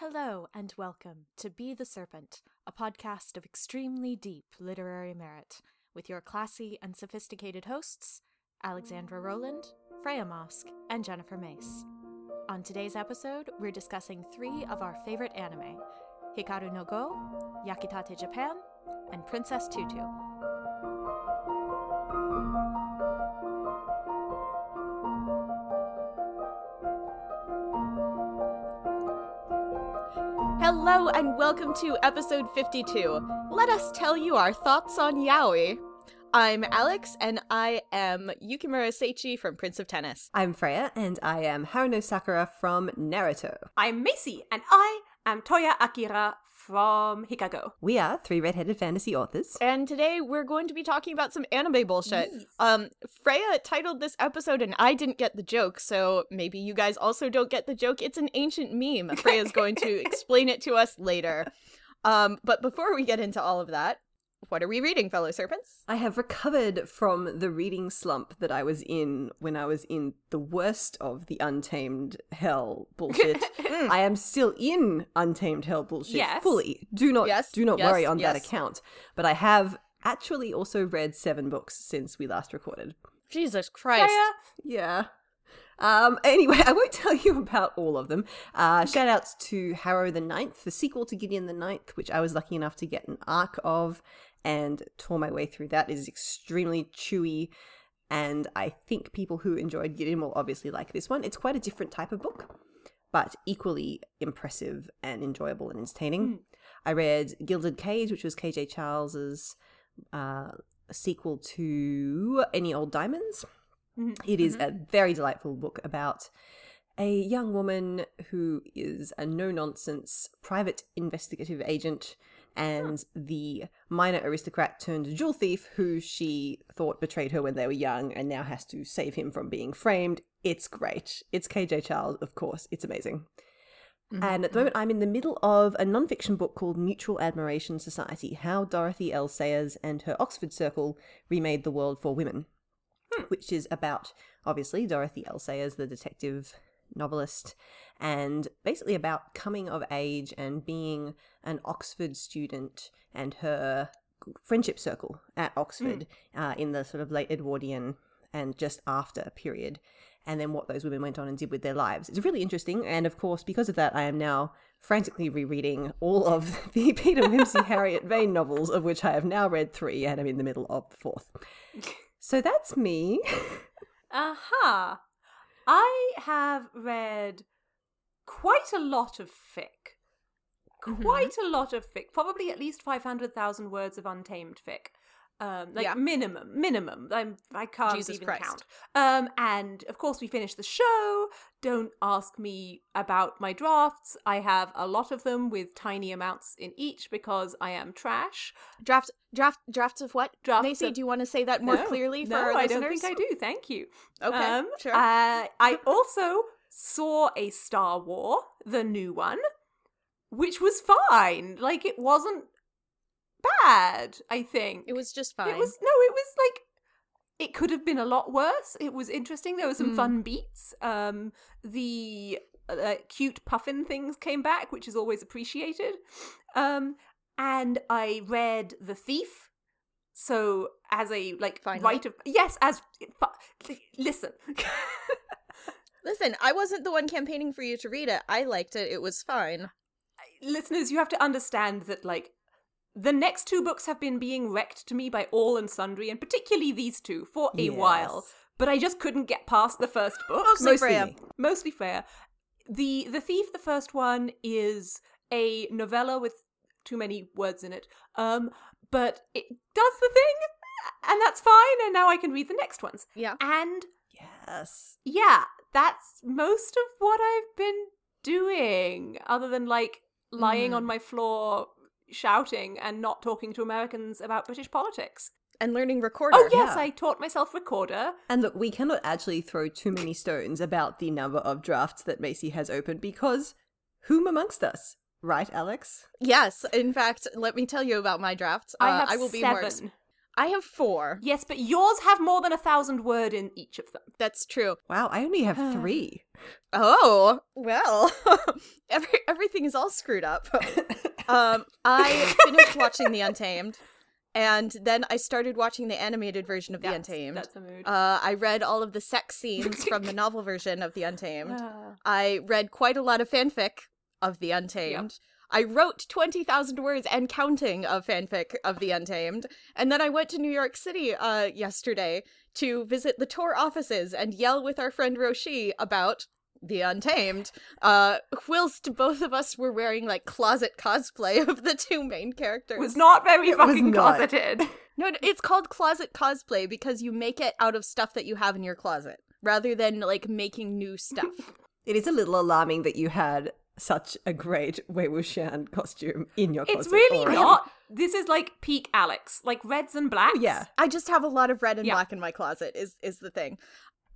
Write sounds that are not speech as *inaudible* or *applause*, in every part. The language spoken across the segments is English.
Hello and welcome to Be the Serpent, a podcast of extremely deep literary merit, with your classy and sophisticated hosts, Alexandra Rowland, Freya Marske, and Jennifer Mace. On today's episode, we're discussing three of our favorite anime Hikaru no Go, Yakitate Japan, and Princess Tutu. Hello and welcome to episode 52. Let us tell you our thoughts on yaoi. I'm Alex and I am Yukimura Seiichi from Prince of Tennis. I'm Freya, and I am Haruno Sakura from Naruto. I'm Macy, and I am Toya Akira from Hikago. We are three redheaded fantasy authors. And today we're going to be talking about some anime bullshit. Yes. Um Freya titled this episode and I didn't get the joke, so maybe you guys also don't get the joke. It's an ancient meme. Freya's going to *laughs* explain it to us later. Um but before we get into all of that, what are we reading, fellow serpents? I have recovered from the reading slump that I was in when I was in the worst of the Untamed Hell bullshit. *laughs* I am still in Untamed Hell bullshit Yes. fully. Do not Yes, do not yes, worry on that account. But I have actually also read seven books since we last recorded. Jesus Christ. Yeah. Um, anyway, *laughs* I won't tell you about all of them. Uh, shout outs to Harrow the Ninth, the sequel to Gideon the Ninth, which I was lucky enough to get an arc of and tore my way through that. It is extremely chewy, and I think people who enjoyed Gideon will obviously like this one. It's quite a different type of book, but equally impressive and enjoyable and entertaining. I read Gilded Cage, which was KJ Charles's uh, sequel to Any Old Diamonds. Mhm. It is a very delightful book about a young woman who is a no nonsense private investigative agent and the minor aristocrat turned jewel thief who she thought betrayed her when they were young and now has to save him from being framed. It's great. It's KJ Charles, of course. It's amazing. Mm-hmm, and at the mm-hmm. moment, I'm in the middle of a nonfiction book called Mutual Admiration Society How Dorothy L. Sayers and her Oxford Circle Remade the World for Women, hmm. which is about, obviously, Dorothy L. Sayers, the detective novelist, and basically about coming of age and being an Oxford student and her friendship circle at Oxford uh, in the sort of late Edwardian and just after period, and then what those women went on and did with their lives. It's really interesting, and of course, because of that, I am now frantically rereading all of *laughs* the Peter Wimsey *laughs* Harriet Vane novels, of which I have now read three, and I'm in the middle of the fourth. So that's me. aha. I have read quite a lot of fic. Mm-hmm. Quite a lot of fic. Probably at least 500,000 words of untamed fic. Um, like Yeah. minimum, minimum. I'm, I can't Jesus even Christ. count. Um, and of course, we finished the show. Don't ask me about my drafts. I have a lot of them with tiny amounts in each because I am trash. Draft draft drafts of what? Drafts Macy, of- do you want to say that more No, clearly for no, our I listeners? don't think I do. Thank you. Okay, Um, sure. uh, *laughs* I also saw a Star War, the new one, which was fine. Like it wasn't bad. I think it was just fine. It was no. It was like it could have been a lot worse. It was interesting. There were some Hmm. fun beats. Um, the uh, cute puffin things came back, which is always appreciated. Um, and I read The Thief. So as a like Finally. of yes, as listen. *laughs* Listen, I wasn't the one campaigning for you to read it. I liked it. It was fine. listeners, you have to understand that like the next two books have been being wrecked to me by all and sundry, and particularly these two for a Yes. while. But I just couldn't get past the first book. Mostly Freya. Mostly Freya. The the thief, the first one, is a novella with too many words in it. Um, but it does the thing, and that's fine. And now I can read the next ones. Yeah. And Yes. yeah, that's most of what I've been doing, other than like lying Mm. on my floor shouting and not talking to Americans about British politics. And learning recorder. Oh, yes, yeah. I taught myself recorder. And look, we cannot actually throw too many stones about the number of drafts that Macy has opened because whom amongst us? Right, Alex? Yes. In fact, let me tell you about my drafts. I Uh, have I will be seven. more. ex- I have four. Yes, but yours have more than a thousand word in each of them. That's true. Wow, I only have *sighs* three. Oh, well, *laughs* every, everything is all screwed up. *laughs* um, I *laughs* finished watching The Untamed, and then I started watching the animated version of The That's- Untamed. That's a mood. Uh, I read all of the sex scenes from the *laughs* novel version of The Untamed. Ah. I read quite a lot of fanfic of The Untamed. I wrote 20,000 words and counting of fanfic of The Untamed. And then I went to New York City uh, yesterday to visit the Tor offices and yell with our friend Roshi about The Untamed, uh, whilst both of us were wearing like closet cosplay of the two main characters. was not very It fucking not. closeted. *laughs* No, no, it's called closet cosplay because you make it out of stuff that you have in your closet rather than like making new stuff. *laughs* It is a little alarming that you had such a great Wei Wuxian costume in your closet. It's really already. not. This is like peak Alex, like reds and blacks. yeah. I just have a lot of red and Yeah. black in my closet is is the thing.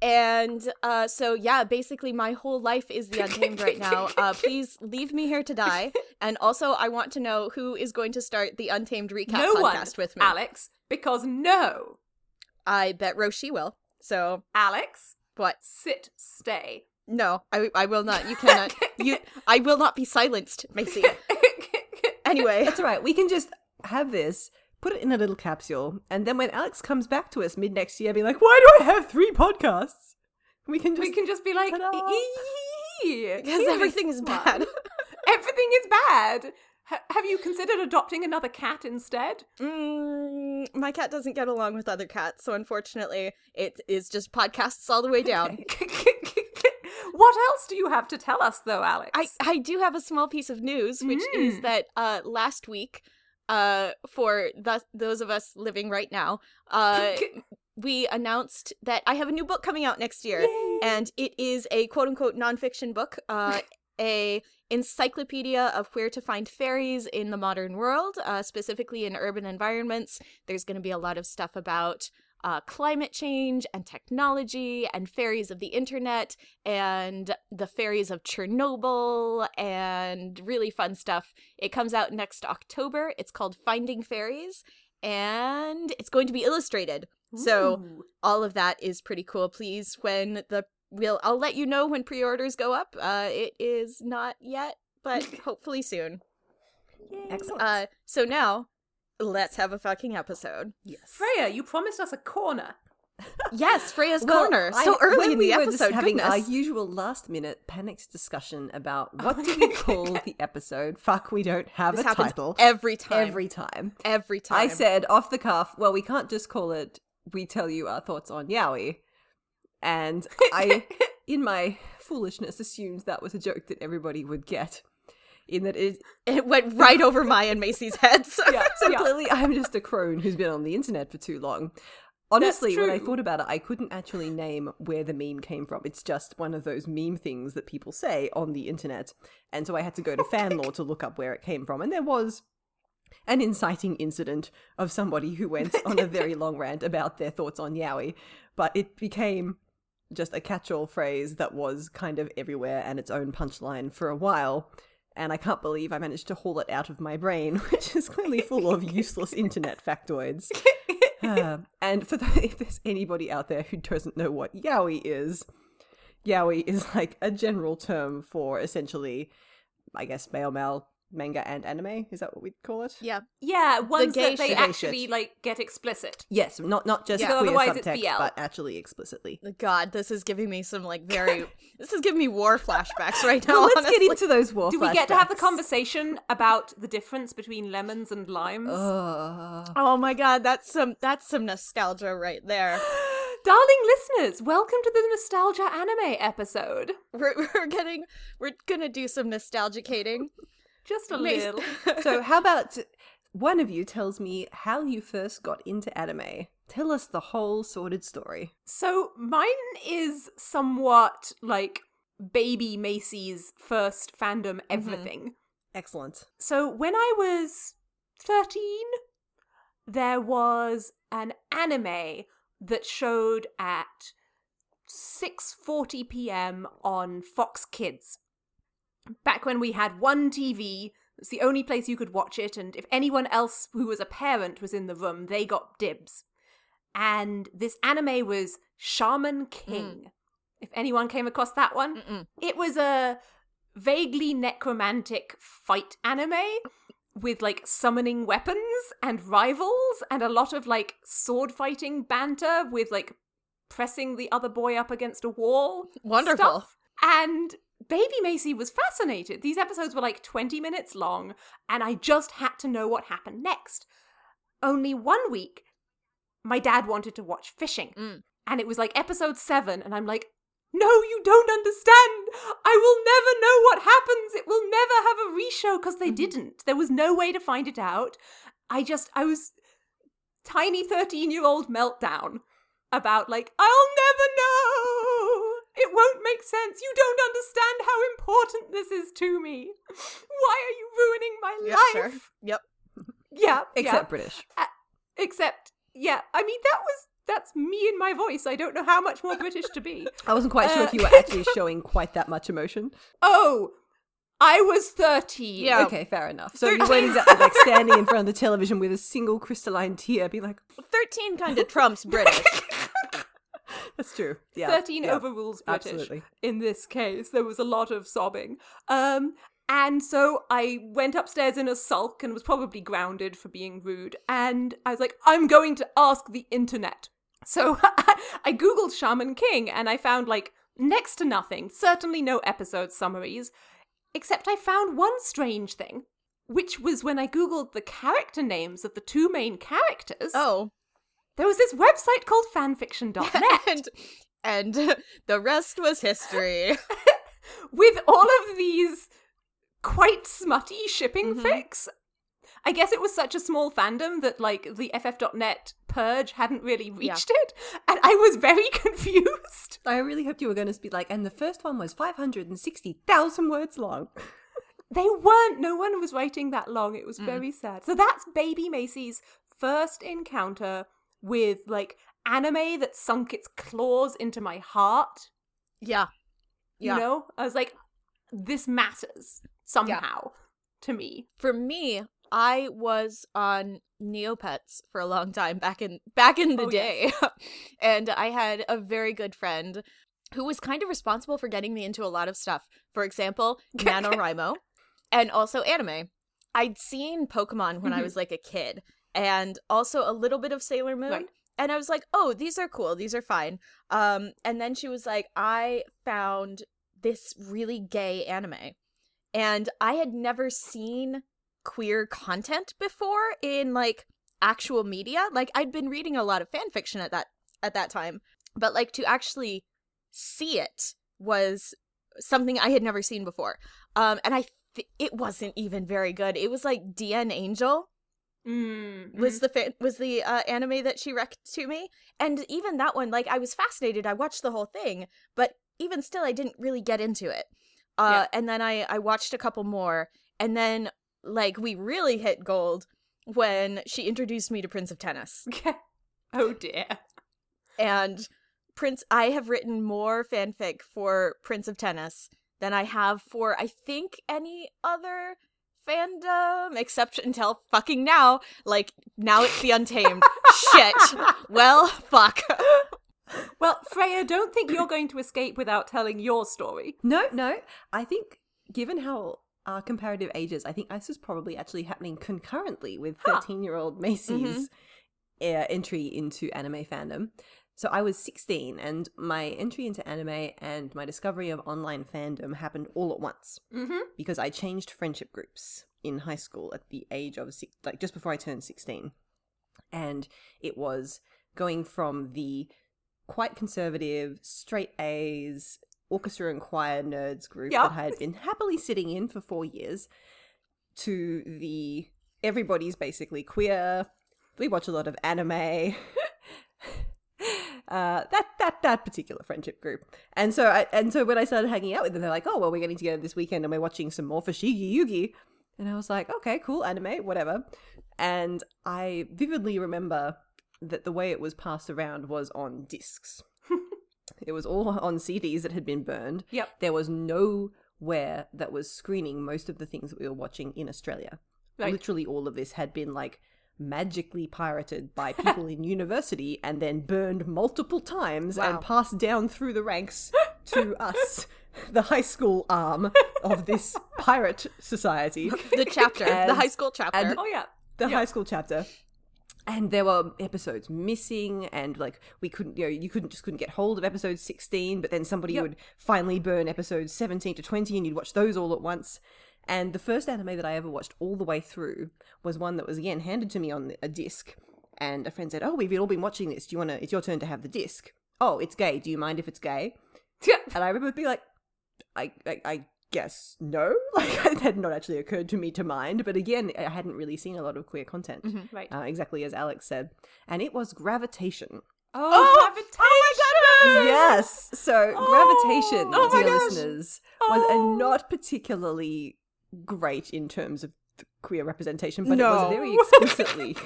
And uh so yeah, basically my whole life is the untamed right now. *laughs* Uh please leave me here to die. And also I want to know who is going to start the untamed recap no one, podcast with me. Alex, because no, I bet Roshi will. So Alex, what? sit, stay. No, I I will not. You cannot you *laughs* I will not be silenced, Macy. *laughs* Anyway, That's all right. We can just have this, put it in a little capsule, and then when Alex comes back to us mid next year, be like, "Why do I have three podcasts?" We can just we can just be like. Because everything is bad. *laughs* Everything is bad. Ha- have you considered adopting another cat instead? Mm, my cat doesn't get along with other cats, so unfortunately, it is just podcasts all the way down. *laughs* what else do you have to tell us, though, Alex? I, I do have a small piece of news, which is Mm. that uh, last week, uh, for th- those of us living right now, uh, *laughs* we announced that I have a new book coming out next year, Yay. and it is a quote unquote nonfiction book, uh, *laughs* a encyclopedia of where to find fairies in the modern world, uh, specifically in urban environments. There's going to be a lot of stuff about. Uh, climate change and technology and fairies of the internet and the fairies of Chernobyl and really fun stuff. It comes out next October. It's called Finding Fairies and it's going to be illustrated. So all of that is pretty cool. Please, when the we'll I'll let you know when pre-orders go up. Uh, it is not yet, but *laughs* hopefully soon. Excellent. Uh, so now let's have a fucking episode. yes. Freya, you promised us a corner. *laughs* Yes, Freya's Well, corner. I- So early in we the were just episode. having our usual last minute panicked discussion about oh what Oh do we call the episode? Fuck, we don't have this a title. every time. Every time. every time. I said off the cuff, well, we can't just call it We Tell You Our Thoughts on Yaoi. And I, *laughs* in my foolishness, assumed that was a joke that everybody would get. In that it, it went right over *laughs* my and Macy's heads. *laughs* Yeah, *laughs* so yeah. clearly I'm just a crone who's been on the internet for too long. Honestly, when I thought about it, I couldn't actually name where the meme came from. It's just one of those meme things that people say on the internet. And so I had to go to fan fanlore to look up where it came from. And there was an inciting incident of somebody who went on a very long rant about their thoughts on yaoi. But it became just a catch all phrase that was kind of everywhere and its own punchline for a while. And I can't believe I managed to haul it out of my brain, *laughs* which is clearly full of useless *laughs* internet factoids. *laughs* Uh, and for the, if there's anybody out there who doesn't know what yaoi is, yaoi is like a general term for essentially, I guess, male male manga and anime. Is that what we'd call it? yeah. Yeah, ones gay that they actually like get explicit. Yes, not not just Yeah. queer Otherwise it's subtext, BL. but actually explicitly. Oh god, this is giving me some like very. *laughs* this is giving me war flashbacks right now. Well, let's honestly. get into those war. Do we get to have the conversation about the difference between lemons and limes? Ugh. Oh my god, that's some that's some nostalgia right there. *gasps* Darling listeners, welcome to the nostalgia anime episode. We're we're getting we're gonna do some nostalgicating. Just a little. *laughs* so how about one of you tells me how you first got into anime? Tell us the whole sordid story. So mine is somewhat like baby Macy's first fandom mm-hmm. everything. Excellent. So when I was 13, there was an anime that showed at 6:40 p.m. on Fox Kids. Back when we had one TV It's the only place you could watch it, and if anyone else who was a parent was in the room, they got dibs. And this anime was Shaman King. Hmm. If anyone came across that one, Mm-mm. it was a vaguely necromantic fight anime with like summoning weapons and rivals and a lot of like sword fighting banter with like pressing the other boy up against a wall. Wonderful. stuff. And Baby Macy was fascinated. These episodes were like 20 minutes long, and I just had to know what happened next. Only one week, my dad wanted to watch fishing. Mm. And it was like episode seven, and I'm like, no, you don't understand. I will never know what happens. It will never have a reshow because they didn't. There was no way to find it out. I just, I was tiny 13 year old meltdown about, like, I'll never know. It won't make sense. You don't understand how important this is to me. Why are you ruining my Yeah, life? sure. Yep. *laughs* Yeah, Except yeah. British. Except, yeah. I mean, that was that's me in my voice. I don't know how much more British to be. *laughs* I wasn't quite sure Uh, if you were *laughs* actually showing quite that much emotion. Oh, I was thirteen. Yeah. Okay, fair enough. So you weren't exactly like standing in front of the television with a single crystalline tear, be like, 13 kind of trumps British. That's true. Yeah. 13 yeah, overrules British. Absolutely. In this case, there was a lot of sobbing. Um, and so I went upstairs in a sulk and was probably grounded for being rude. And I was like, I'm going to ask the internet. So *laughs* I googled Shaman King and I found like next to nothing, certainly no episode summaries, except I found one strange thing, which was when I googled the character names of the two main characters. oh. There was this website called fanfiction.net. *laughs* and and *laughs* the rest was history. *laughs* with all of these quite smutty shipping Mhm. fics. I guess it was such a small fandom that like the FF.net purge hadn't really Yeah. reached it, and I was very confused. I really hoped you were going to be like, and the first one was 560,000 words long. They weren't. No one was writing that long. It was Mm. very sad. So that's Baby Macy's first encounter with like anime that sunk its claws into my heart. yeah. Yeah. You know, I was like, this matters somehow to me. For me, I was on Neopets for a long time back in back in the Oh, day. *laughs* and I had a very good friend who was kind of responsible for getting me into a lot of stuff. For example, *laughs* NaNoWriMo and also anime. I'd seen Pokemon when I was like a kid and also a little bit of Sailor Moon. Right. And I was like, "Oh, these are cool. These are fine." Um and then she was like, "I found this really gay anime." And I had never seen queer content before in like actual media. Like I'd been reading a lot of fan fiction at that at that time, but like to actually see it was something I had never seen before. Um and I th- it wasn't even very good. It was like DN Angel Mm, was the fa- was the uh, anime that she wrecked to me, and even that one, like I was fascinated. I watched the whole thing, but even still, I didn't really get into it. Uh, And then I I watched a couple more, and then like we really hit gold when she introduced me to Prince of Tennis. *laughs* oh dear. And Prince, I have written more fanfic for Prince of Tennis than I have for I think any other fandom except until fucking now. Like now it's the Untamed. Shit. Well, fuck. Well, Freya, don't think you're going to escape without telling your story. No, no. I think, given how our comparative ages, I think this is probably actually happening concurrently with Huh. 13 year old Macy's uh, entry into anime fandom. So I was 16, and my entry into anime and my discovery of online fandom happened all at once Mm-hmm. because I changed friendship groups in high school at the age of six, like just before I turned 16. And it was going from the quite conservative, straight A's, orchestra and choir nerds group Yeah. that I had been happily sitting in for four years to the everybody's basically queer. We watch a lot of anime. *laughs* Uh, that that that particular friendship group, and so I and so when I started hanging out with them, they're like, "Oh, well, we're getting together this weekend and we're watching some more Fushigi Yugi," and I was like, "Okay, cool, anime, whatever." And I vividly remember that the way it was passed around was on discs. *laughs* it was all on CDs that had been burned. Yep. There was no where that was screening most of the things that we were watching in Australia. Right. Literally all of this had been like magically pirated by *laughs* people in university and then burned multiple times Wow. and passed down through the ranks *laughs* to us, the high school arm of this *laughs* pirate society. The chapter, the high school chapter. and- Oh yeah. the Yeah. high school chapter and there were episodes missing and like we couldn't you know you couldn't just couldn't get hold of episode 16 but then somebody Yep. would finally burn episodes 17 to 20 and you'd watch those all at once and the first anime that i ever watched all the way through was one that was again handed to me on a disc and a friend said oh we've all been watching this do you want to it's your turn to have the disc oh it's gay do you mind if it's gay *laughs* and I remember being like, I, I, I guess no. *laughs* Like, it had not actually occurred to me to mind. But again, I hadn't really seen a lot of queer content. Right. Uh, exactly as Alex said. And it was Gravitation. Oh, gravitation! Yes. So, Gravitation, Oh dear gosh. listeners, was Oh. a not particularly great in terms of queer representation, but it was very explicitly,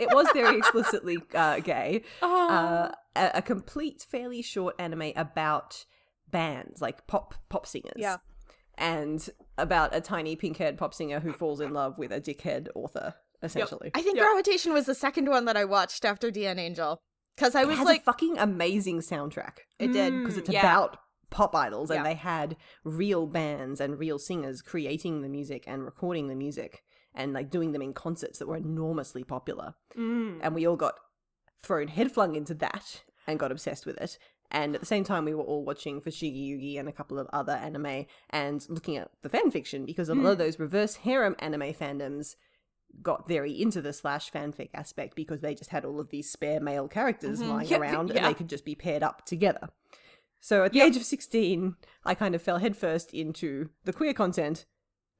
it was very explicitly *laughs* uh, gay Oh. uh, a, a complete, fairly short anime about bands, like pop pop singers. Yeah. And about a tiny pink haired pop singer who falls in love with a dickhead author, essentially. I think Yeah. Gravitation was the second one that I watched after DN Angel. Because I it was has like, a fucking amazing soundtrack it did. Mm. because it's yeah. about pop idols and Yeah. they had real bands and real singers creating the music and recording the music and like doing them in concerts that were enormously popular. Mm. and we all got thrown headflung into that and got obsessed with it. And at the same time, we were all watching Fushigi Yugi and a couple of other anime and looking at the fan fiction because a lot of those reverse harem anime fandoms got very into the slash fanfic aspect because they just had all of these spare male characters lying Yep, around and they could just be paired up together. So at the age of 16, I kind of fell headfirst into the queer content,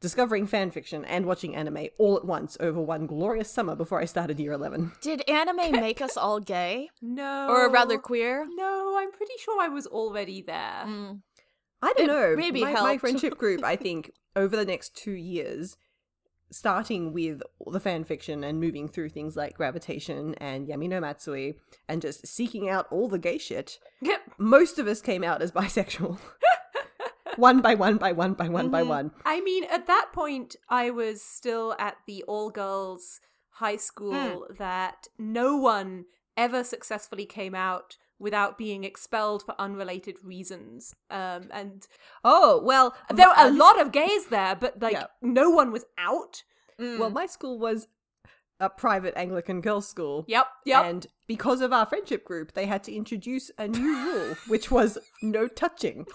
discovering fanfiction and watching anime all at once over one glorious summer before I started year 11. Did anime make us all gay? No. Or rather queer? No, I'm pretty sure I was already there. Mm. I don't It know. maybe my, my friendship group, I *laughs* think, over the next two years, starting with the fan fiction and moving through things like Gravitation and Yami no Matsuei and just seeking out all the gay shit, Yep. Most of us came out as bisexual. *laughs* one by one by one by one by Mhm. one. I mean, at that point, I was still at the all girls high school that no one ever successfully came out without being expelled for unrelated reasons. Um, and Oh, well, there were a lot of gays there, but like Yeah. no one was out. Mm. Well, my school was a private Anglican girls' school. Yep, yep. And because of our friendship group, they had to introduce a new rule, which was no touching.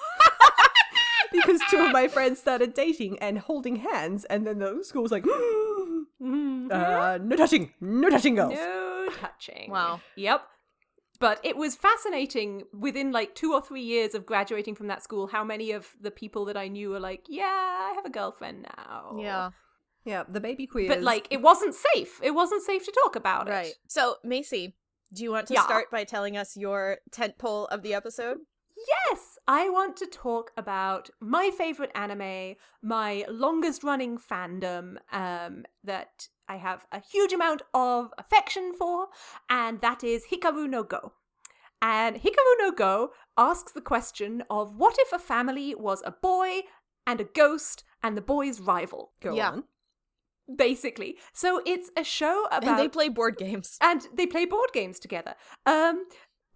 *laughs* because two of my friends started dating and holding hands, and then the school was like, *gasps* uh, no touching, no touching girls. No touching. Wow. Yep. But it was fascinating within like two or three years of graduating from that school how many of the people that I knew were like, yeah, I have a girlfriend now. yeah, Yeah, the baby queers. But like, it wasn't safe. It wasn't safe to talk about it. right. it. So, Macy, do you want to Yeah. start by telling us your tent pole of the episode? Yes, I want to talk about my favorite anime, my longest running fandom um, that I have a huge amount of affection for, and that is Hikaru no Go. And Hikaru no Go asks the question of what if a family was a boy and a ghost and the boy's rival, go yeah. on. Basically. So it's a show about And they play board games. and they play board games together. Um, *laughs*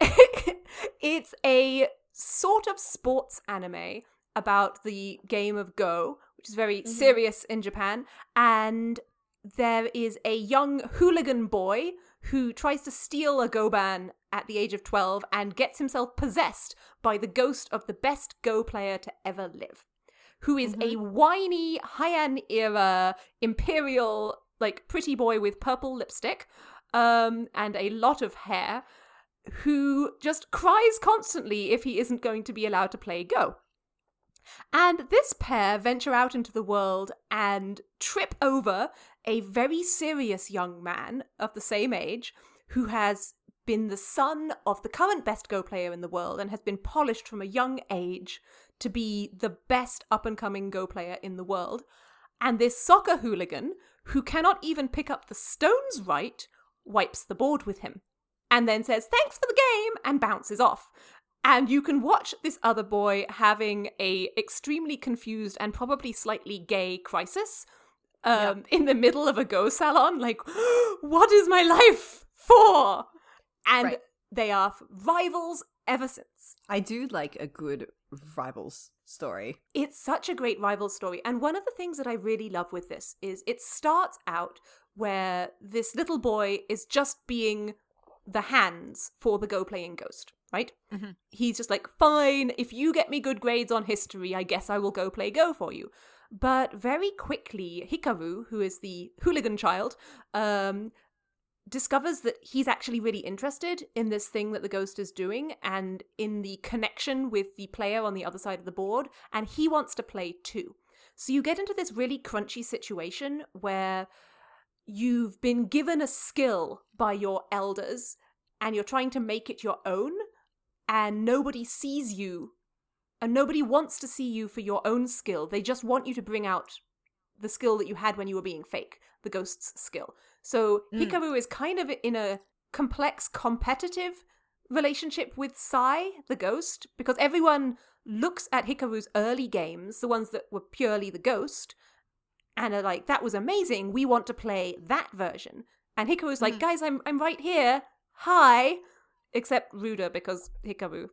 it's a sort of sports anime about the game of Go, which is very serious in Japan, and there is a young hooligan boy who tries to steal a Goban at the age of 12 and gets himself possessed by the ghost of the best Go player to ever live, who is a whiny Heian era imperial, like pretty boy with purple lipstick um, and a lot of hair who just cries constantly if he isn't going to be allowed to play Go. And this pair venture out into the world and trip over a very serious young man of the same age who has been the son of the current best Go player in the world and has been polished from a young age to be the best up and coming Go player in the world. And this soccer hooligan, who cannot even pick up the stones right, wipes the board with him and then says, Thanks for the game, and bounces off. and you can watch this other boy having a extremely confused and probably slightly gay crisis um, in the middle of a go salon. Like, *gasps* what is my life for? And Right. they are rivals ever since. I do like a good rivals story. It's such a great rival story. And one of the things that I really love with this is it starts out where this little boy is just being the hands for the Go playing ghost, right? Mhm. He's just like, fine, if you get me good grades on history, I guess I will go play Go for you. But very quickly, Hikaru, who is the hooligan child, um, discovers that he's actually really interested in this thing that the ghost is doing and in the connection with the player on the other side of the board, and he wants to play too. So you get into this really crunchy situation where you've been given a skill by your elders and you're trying to make it your own, and nobody sees you and nobody wants to see you for your own skill. They just want you to bring out the skill that you had when you were being fake, the ghost's skill. So Mm. Hikaru is kind of in a complex competitive relationship with Sai, the ghost, because everyone looks at Hikaru's early games, the ones that were purely the ghost, and are like, that was amazing. We want to play that version. And Hikaru's like, Mhm. guys, I'm I'm right here. Hi. Except ruder because Hikaru.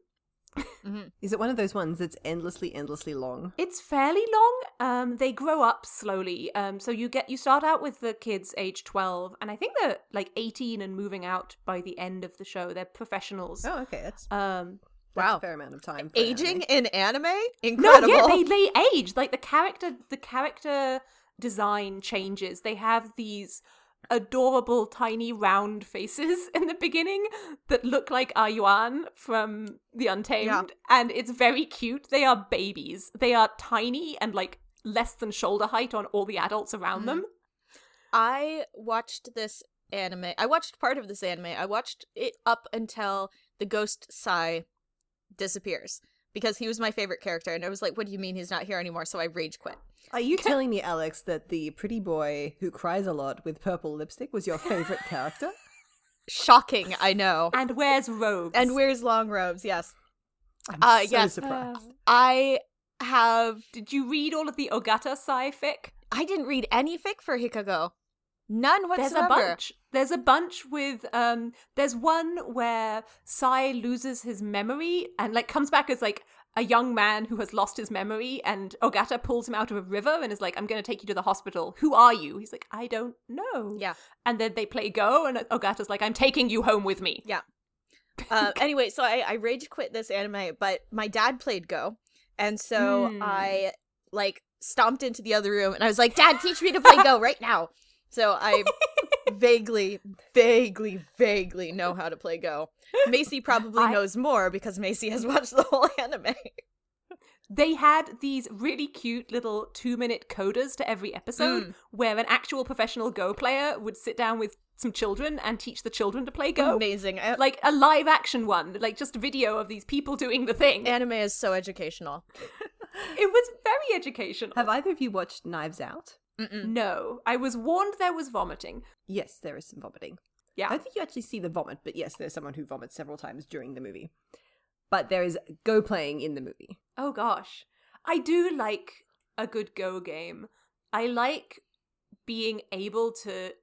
Mhm. Is it one of those ones that's endlessly, endlessly long? It's fairly long. Um, they grow up slowly. Um, so you get you start out with the kids age twelve, and I think they're like eighteen and moving out by the end of the show. They're professionals. Oh, okay. That's, Um, that's Wow. a fair amount of time. Aging anime. in anime? incredible. no, Incredible. yeah, they they age like the character. The character design changes. They have these adorable tiny round faces in the beginning that look like A-Yuan from The Untamed Yeah. and it's very cute. They are babies. They are tiny and like less than shoulder height on all the adults around Mhm. them. I watched this anime. I watched part of this anime. I watched it up until the ghost Sai disappears because he was my favorite character, and I was like, "What do you mean he's not here anymore?" So I rage quit. Are you telling me, Alex, that the pretty boy who cries a lot with purple lipstick was your favorite *laughs* character? Shocking, I know. And wears robes. And wears long robes. Yes, I'm Uh, so yes. surprised. I have. Did you read all of the Ogata Sai fic? I didn't read any fic for Hikago. None There's a bunch. There's a bunch with um there's one where Sai loses his memory and like comes back as like a young man who has lost his memory and Ogata pulls him out of a river and is like, I'm gonna take you to the hospital. Who are you? He's like, I don't know. Yeah. And then they play Go and Ogata's like, I'm taking you home with me. Yeah. *laughs* Uh, anyway, so I, I rage quit this anime, but my dad played Go, and so Hmm. I like stomped into the other room and I was like, "Dad, teach me to play Go *laughs* right now." So I *laughs* vaguely, vaguely, vaguely know how to play Go. Macy probably I- knows more because Macy has watched the whole *laughs* anime. They had these really cute little two minute codas to every episode Mm. where an actual professional Go player would sit down with some children and teach the children to play Go. Amazing. I- like a live action one, like just video of these people doing the thing. anime is so educational. *laughs* it was very educational. Have either of you watched Knives Out? Mm-mm. no, I was warned there was vomiting. Yes, there is some vomiting. I Yeah. don't think you actually see the vomit, but yes, there's someone who vomits several times during the movie. But there is Go playing in the movie. Oh gosh. I do like a good Go game. I like being able to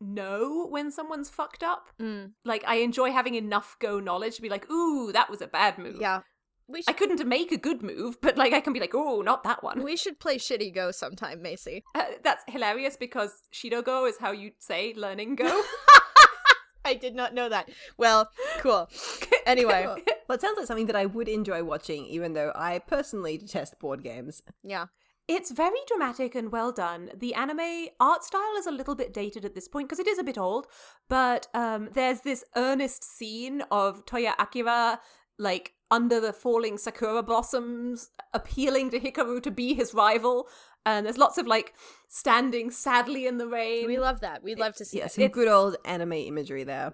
know when someone's fucked up. Mm, Like I enjoy having enough Go knowledge to be like, ooh, that was a bad move. yeah. We I couldn't make a good move, but like I can be like, oh, not that one. we should play Shitty Go sometime, Macy. Uh, that's hilarious because Shido Go is how you say learning Go. *laughs* I did not know that. Well, cool. *laughs* Anyway, *laughs* Well, it sounds like something that I would enjoy watching, even though I personally detest board games. yeah. It's very dramatic and well done. The anime art style is a little bit dated at this point because it is a bit old, but um, there's this earnest scene of Toya Akira like under the falling sakura blossoms appealing to Hikaru to be his rival. And there's lots of like standing sadly in the rain. We love that. We'd love to see Yeah, it. some It's- good old anime imagery there.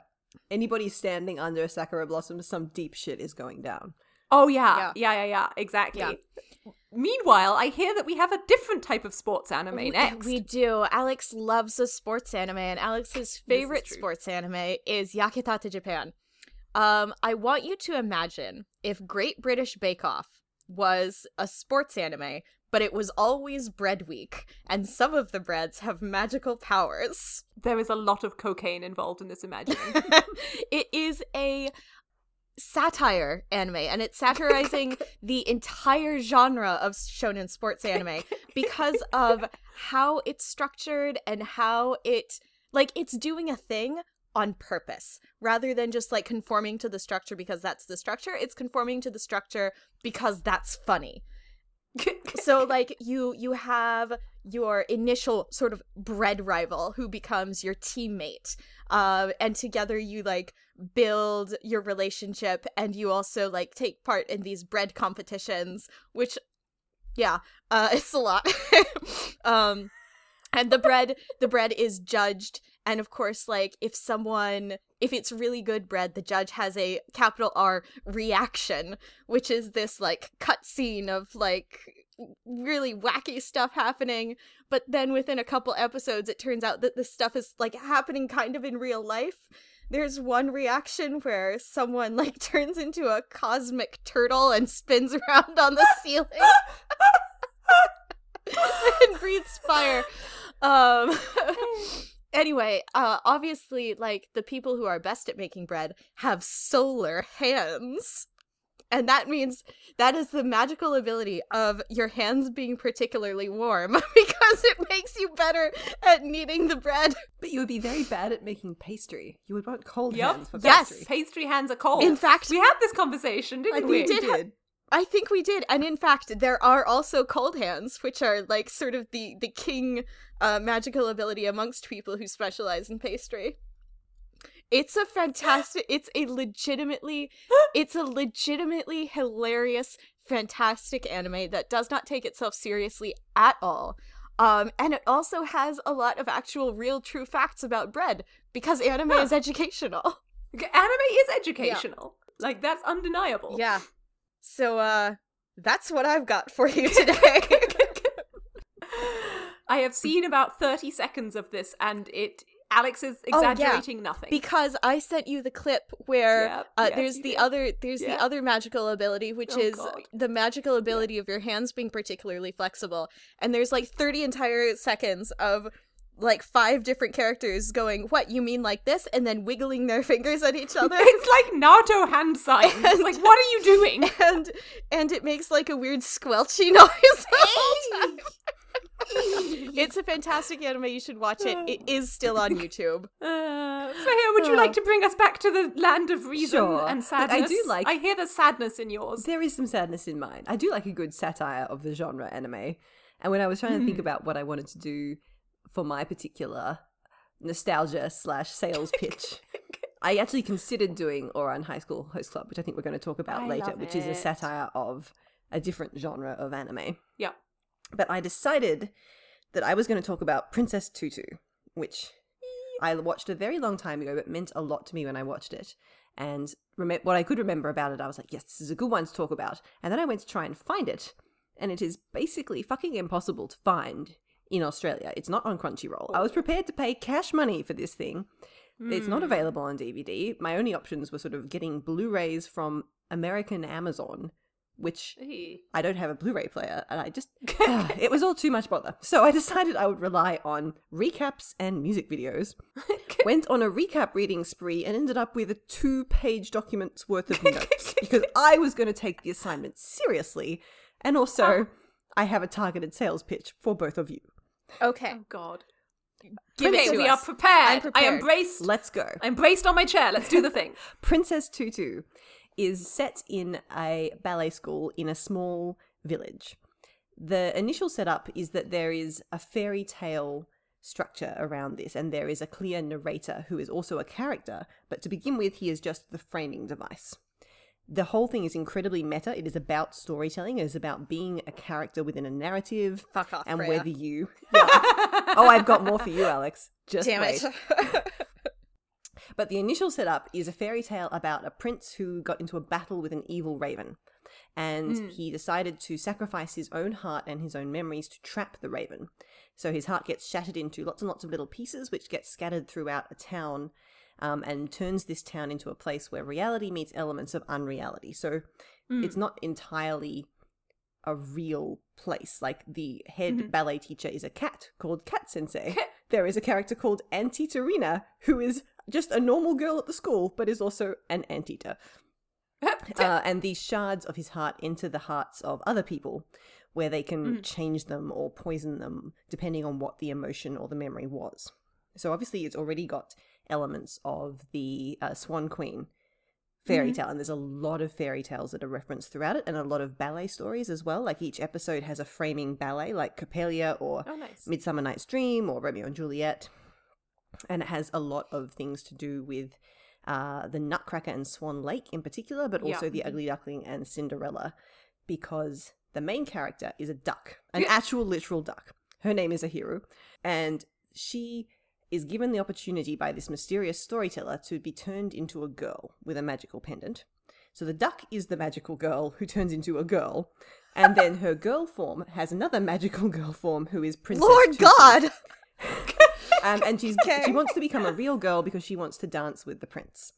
Anybody standing under a sakura blossom, some deep shit is going down. oh yeah. yeah, yeah, yeah, exactly. Yeah. Meanwhile, I hear that we have a different type of sports anime We- next. We do. Alex loves a sports anime, and Alex's favorite sports anime is Yakitate Japan, Um, I want you to imagine if Great British Bake Off was a sports anime, but it was always bread week, and some of the breads have magical powers. *laughs* There is a lot of cocaine involved in this imagining. *laughs* it is a satire anime and it's satirizing *laughs* the entire genre of shonen sports anime because of how it's structured and how it like it's doing a thing on purpose. Rather than just like conforming to the structure because that's the structure it's conforming to the structure because that's funny. *laughs* So like you you have your initial sort of bread rival who becomes your teammate uh, and together you like build your relationship and you also like take part in these bread competitions which yeah uh *laughs* it's a lot. *laughs* Um and the bread the bread is judged and of course like if someone if it's really good bread the judge has a capital r reaction which is this like cut scene of like really wacky stuff happening. But then within a couple episodes it turns out that this stuff is like happening kind of in real life. There's one reaction where someone like *laughs* turns into a cosmic turtle and spins *laughs* around on the ceiling *laughs* and breathes fire. Um anyway uh obviously like the people who are best at making bread have solar hands and that means that is the magical ability of your hands being particularly warm *laughs* because it makes you better at kneading the bread. But you would be very bad at making pastry. You would want cold Yep. hands for Yes. pastry. Yes, pastry hands are cold. In fact, we had this conversation, didn't I we? think did you ha- did. I think we did, and in fact, there are also cold hands, which are like sort of the the king uh, magical ability amongst people who specialize in pastry. It's a fantastic. It's a legitimately, it's a legitimately hilarious, fantastic anime that does not take itself seriously at all. Um, and it also has a lot of actual, real, true facts about bread because anime is educational. Anime is educational. Like that's undeniable. Yeah. So uh that's what I've got for you today. *laughs* I have seen about 30 seconds of this and it Alex is Oh, yeah. exaggerating nothing. because I sent you the clip where Yeah, uh, there's the did. other there's Yeah. the other magical ability which Oh, is God. the magical ability of your hands being particularly flexible and there's like 30 entire seconds of like five different characters going what you mean like this and then wiggling their *laughs* fingers at each other it's like Naruto hand signs. *laughs* And- like what are you doing? *laughs* and and it makes like a weird squelchy noise the whole time. it's a fantastic anime you should watch it it is still on youtube Uh, Freya, would you like to bring us back to the land of reason Sure. and Look, I do like- I hear the sadness in yours. There is some sadness in mine. I do like a good satire of the genre anime. And when I was trying to think Hmm. about what I wanted to do for my particular nostalgia slash sales *laughs* pitch, I actually considered doing Ouran High School Host Club, which I think we're going to talk about I later, which is a satire of a different genre of anime. Yeah. But I decided that I was going to talk about Princess Tutu, which I watched a very long time ago, but meant a lot to me when I watched it. And rem- what I could remember about it, I was like, yes, this is a good one to talk about. And then I went to try and find it, and it is basically fucking impossible to find in Australia. It's not on Crunchyroll. I was prepared to pay cash money for this thing. It's not Hmm. available on DVD. My only options were sort of getting Blu rays from American Amazon, which. I don't have a Blu ray player, and I just. *laughs* it was all too much bother. So I decided I would rely on recaps and music videos. *laughs* Went on a recap reading spree and ended up with a two page document's worth of notes *laughs* because I was going to take the assignment seriously. And also, I have a targeted sales pitch for both of you. Okay Oh God. give okay, it to we us are prepared. I'm I prepared. embrace. Let's go. I'm braced on my chair. Let's do the thing. *laughs* Princess Tutu is set in a ballet school in a small village. The initial setup is that there is a fairy tale structure around this, and there is a clear narrator who is also a character, but to begin with, he is just the framing device. The whole thing is incredibly meta. It is about storytelling. It is about being a character within a narrative, fuck off and Freya. whether you. *laughs* *laughs* oh, I've got more for you, Alex. Just damn wait. it *laughs* But the initial setup is a fairy tale about a prince who got into a battle with an evil raven. And Mm. he decided to sacrifice his own heart and his own memories to trap the raven. So his heart gets shattered into lots and lots of little pieces, which get scattered throughout a town um, and turns this town into a place where reality meets elements of unreality. So Mm. it's not entirely a real place. Like the head Mhm. ballet teacher is a cat called Cat Sensei. there is a character called Antiterina who is just a normal girl at the school, but is also an anteater. *laughs* Uh, and these shards of his heart enter the hearts of other people, where they can Mm. change them or poison them depending on what the emotion or the memory was. So obviously, it's already got elements of the uh, Swan Queen fairy Mhm. tale, and there's a lot of fairy tales that are referenced throughout it, and a lot of ballet stories as well. Like each episode has a framing ballet, like Coppelia or oh, nice. Midsummer Night's Dream or Romeo and Juliet. And it has a lot of things to do with uh, the Nutcracker and Swan Lake in particular, but Yeah. also the Ugly Duckling and Cinderella, because the main character is a duck, an actual literal duck. Her name is Ahiru, and she is given the opportunity by this mysterious storyteller to be turned into a girl with a magical pendant. So the duck is the magical girl who turns into a girl, and then her *laughs* girl form has another magical girl form who is Princess Lord Tutu. God! *laughs* Um, and she's Okay. she wants to become a real girl because she wants to dance with the prince,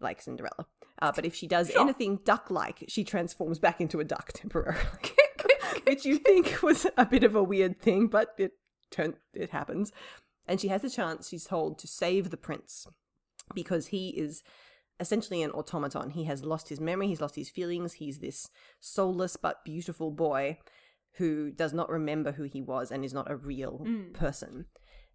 like Cinderella. Uh, but if she does anything duck-like, she transforms back into a duck temporarily, *laughs* which you think was a bit of a weird thing, but it turn it happens. And she has a chance. She's told to save the prince because he is essentially an automaton. He has lost his memory. He's lost his feelings. He's this soulless but beautiful boy who does not remember who he was and is not a real Mm. person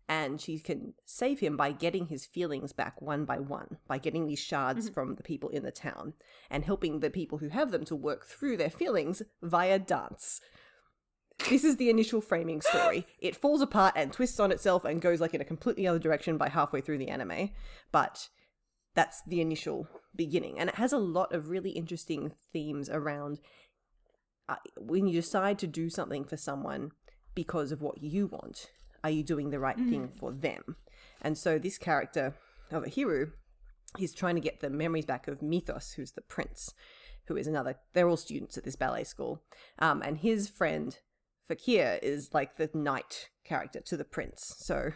and she can save him by getting his feelings back one by one, by getting these shards Mhm. from the people in the town, and helping the people who have them to work through their feelings via dance. This is the initial framing story. *gasps* It falls apart and twists on itself and goes like in a completely other direction by halfway through the anime, but that's the initial beginning, and it has a lot of really interesting themes around uh, when you decide to do something for someone because of what you want are you doing the right thing for them? And so this character of Ahiru he's trying to get the memories back of Mythos who's the prince who is another they're all students at this ballet school. Um, and his friend Fakir is like the knight character to the prince so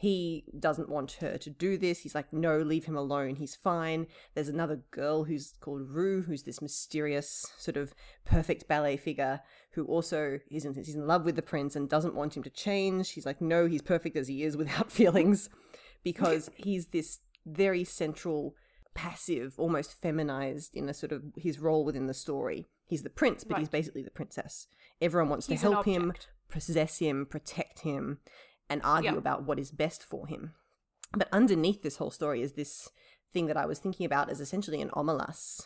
he doesn't want her to do this. He's like, no, leave him alone. He's fine. There's another girl who's called Rue, who's this mysterious, sort of perfect ballet figure who also is in, he's in love with the prince and doesn't want him to change. He's like, no, he's perfect as he is without *laughs* feelings because *laughs* he's this very central, passive, almost feminized in a sort of his role within the story. He's the prince, but he's basically the princess. Everyone wants He's to help him, possess him, protect him, and argue Yeah. about what is best for him. But underneath this whole story is this thing that I was thinking about as essentially an Omelas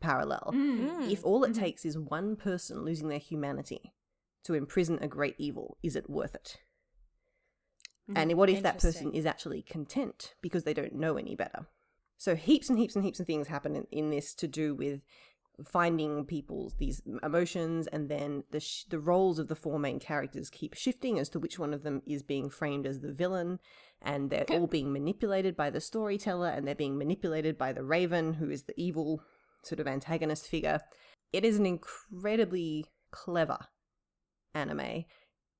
parallel. Mm. If all it Mhm. takes is one person losing their humanity to imprison a great evil, is it worth it? And what if that person is actually content because they don't know any better? So heaps and heaps and heaps of things happen in, in this to do with finding people's these emotions, and then the sh- the roles of the four main characters keep shifting as to which one of them is being framed as the villain, and they're all being manipulated by the storyteller, and they're being manipulated by the Raven, who is the evil sort of antagonist figure. It is an incredibly clever anime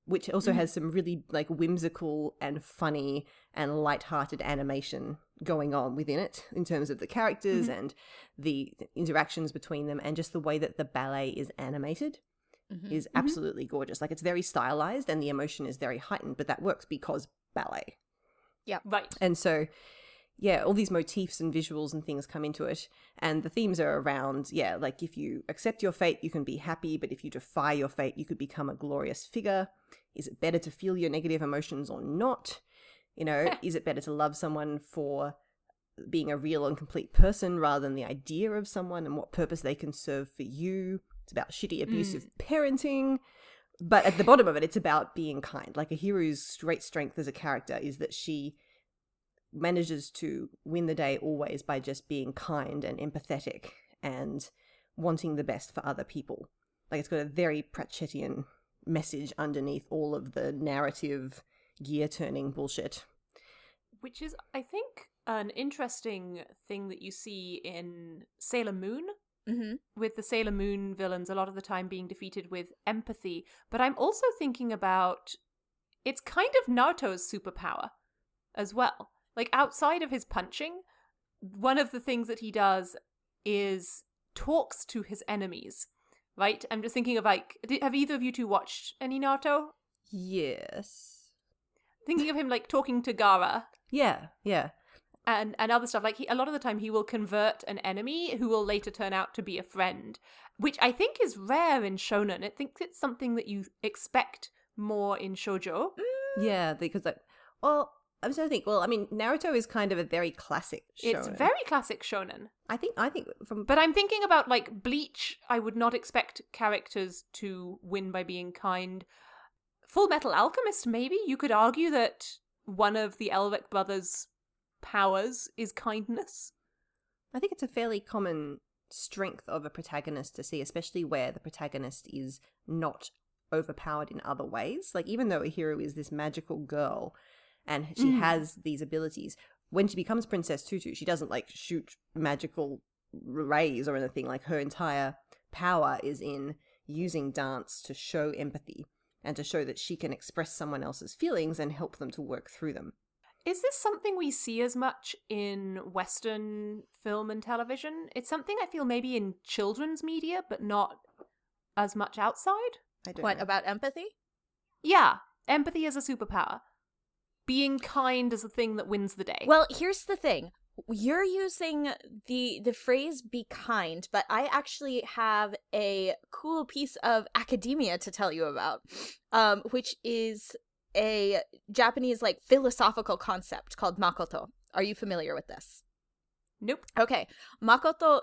which also mm-hmm. has some really like whimsical and funny and light-hearted animation going on within it in terms of the characters mm-hmm. and the interactions between them and just the way that the ballet is animated Mhm. is mm-hmm. absolutely gorgeous like it's very stylized and the emotion is very heightened but that works because ballet Yeah. Right. and so, yeah, all these motifs and visuals and things come into it. And the themes are around, yeah, like if you accept your fate, you can be happy, but if you defy your fate, you could become a glorious figure. Is it better to feel your negative emotions or not? You know, *laughs* is it better to love someone for being a real and complete person rather than the idea of someone and what purpose they can serve for you? It's about shitty, hmm. abusive parenting. But at the bottom of it, it's about being kind. Like Ahiru's great strength as a character is that she manages to win the day always by just being kind and empathetic and wanting the best for other people. Like it's got a very Pratchettian message underneath all of the narrative gear turning bullshit. Which is, I think, an interesting thing that you see in Sailor Moon. Mm-hmm. With the Sailor Moon villains, a lot of the time being defeated with empathy. But I'm also thinking about it's kind of Naruto's superpower as well. Like outside of his punching, one of the things that he does is talks to his enemies. Right? I'm just thinking of like, have either of you two watched any Naruto? Yes. Thinking of him like talking to Gaara Yeah, yeah. and and other stuff. Like he, a lot of the time, he will convert an enemy who will later turn out to be a friend, which I think is rare in shonen. I think it's something that you expect more in shojo. Mm. Yeah, because like, well, I'm trying to think. Well, I mean, Naruto is kind of a very classic. It's very classic shonen. I think. I think from. But I'm thinking about like Bleach. I would not expect characters to win by being kind. Full Metal Alchemist, maybe you could argue that one of the Elric brothers' powers is kindness. I think it's a fairly common strength of a protagonist to see, especially where the protagonist is not overpowered in other ways. Like, even though Ahiru is this magical girl and she Mm. has these abilities, when she becomes Princess Tutu, she doesn't like shoot magical rays or anything. Like, her entire power is in using dance to show empathy and to show that she can express someone else's feelings and help them to work through them. Is this something we see as much in Western film and television? It's something I feel maybe in children's media, but not as much outside. I don't What know. about empathy? Yeah, empathy is a superpower. Being kind is the thing that wins the day. Well, here's the thing. You're using the the phrase be kind, but I actually have a cool piece of academia to tell you about. Um which is a Japanese like philosophical concept called makoto. Are you familiar with this? nope. Okay. Makoto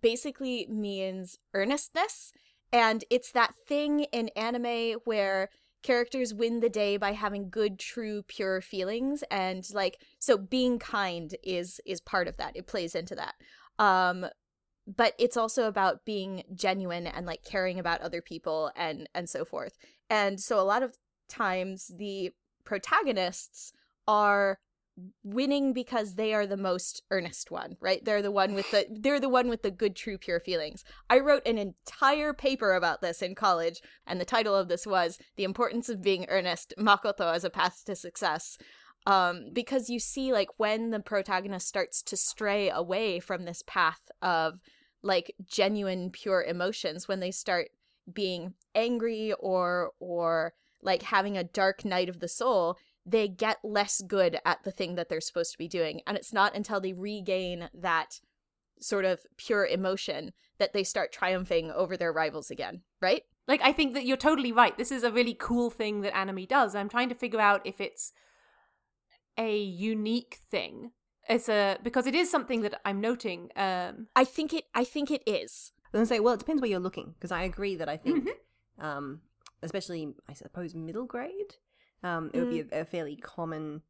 basically means earnestness. And it's that thing in anime where characters win the day by having good, true, pure feelings. And like, so being kind is is part of that. It plays into that. Um but it's also about being genuine and like caring about other people and and so forth. And so a lot of times the protagonists are winning because they are the most earnest one, right? They're the one with the *sighs* they're the one with the good true pure feelings. I wrote an entire paper about this in college and the title of this was The Importance of Being Earnest Makoto as a Path to Success. Um because you see like when the protagonist starts to stray away from this path of like genuine pure emotions when they start being angry or or like having a dark night of the soul they get less good at the thing that they're supposed to be doing. And it's not until they regain that sort of pure emotion that they start triumphing over their rivals again, right? Like, I think that you're totally right. This is a really cool thing that anime does. I'm trying to figure out if it's a unique thing. It's a because it is something that I'm noting. Um, I think it I think it is. I was gonna say, well, it depends where you're looking, because I agree that I think, um, especially I suppose middle grade, um, it would be a, a fairly common,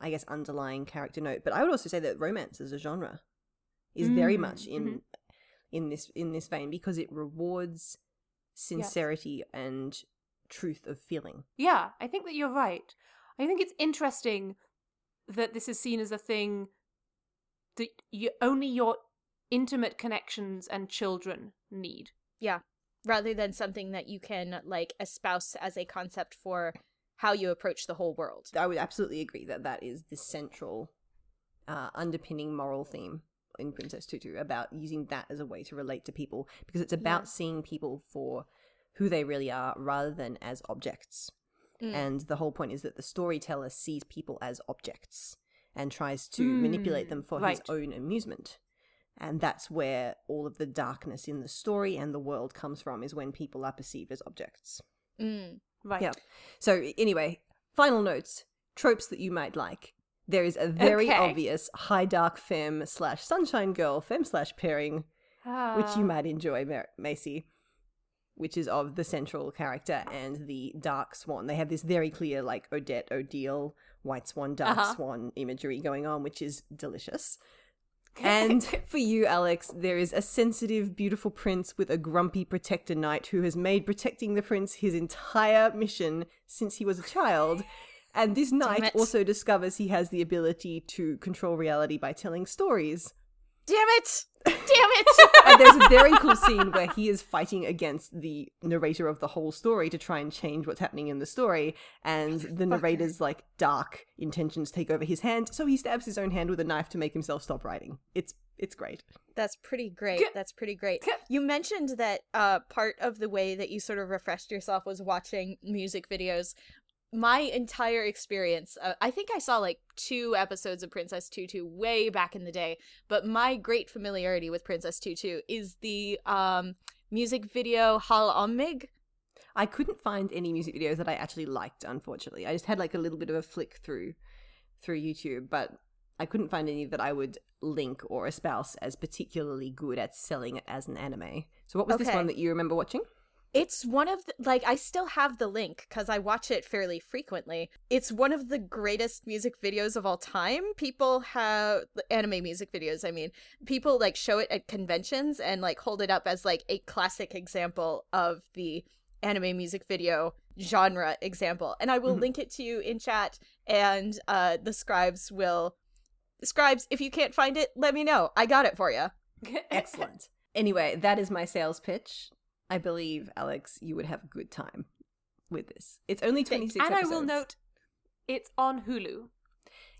I guess, underlying character note. But I would also say that romance as a genre is very Mm, much in in this in this vein because it rewards sincerity and truth of feeling. Yeah, I think that you're right. I think it's interesting that this is seen as a thing that you only your intimate connections and children need. Yeah. Rather than something that you can like espouse as a concept for how you approach the whole world. I would absolutely agree that that is the central uh, underpinning moral theme in Princess Tutu about using that as a way to relate to people because it's about Yeah. seeing people for who they really are rather than as objects. Mm. And the whole point is that the storyteller sees people as objects and tries to manipulate Mm, them for right. his own amusement. And that's where all of the darkness in the story and the world comes from is when people are perceived as objects. Mm. Right. Yeah. So anyway, final notes, tropes that you might like. There is a very Okay. obvious high dark femme slash sunshine girl femme slash pairing, which you Ah. might enjoy, Macy, which is of the central character and the dark swan. They have this very clear like Odette Odile white swan dark Uh-huh. swan imagery going on, which is delicious. And *laughs* for you, Alex, there is a sensitive, beautiful prince with a grumpy protector knight who has made protecting the prince his entire mission since he was a child. And this *laughs* knight also discovers he has the ability to control reality by telling stories. Damn it! Damn it! *laughs* and there's a very cool scene where he is fighting against the narrator of the whole story to try and change what's happening in the story and *laughs* the narrator's like dark intentions take over his hand so he stabs his own hand with a knife to make himself stop writing it's it's great That's pretty great. That's pretty great. You mentioned that uh, part of the way that you sort of refreshed yourself was watching music videos. My entire experience, uh, I think I saw like two episodes of Princess Tutu way back in the day, but my great familiarity with Princess Tutu is the um, music video Hal Ommig. i couldn't find any music videos that i actually liked unfortunately. I just had like a little bit of a flick through through youtube but i couldn't find any that i would link or espouse as particularly good at selling it as an anime. So what was this one that you remember watching It's one of the, like I still have the link because I watch it fairly frequently. It's one of the greatest music videos of all time. People have anime music videos. I mean, people like show it at conventions and like hold it up as like a classic example of the anime music video genre example. And I will Mhm. link it to you in chat, and uh, the scribes will. Scribes, if you can't find it, let me know. I got it for you. *laughs* Excellent. anyway, that is my sales pitch. I believe, Alex, you would have a good time with this. It's only 26 and I will note it's on Hulu.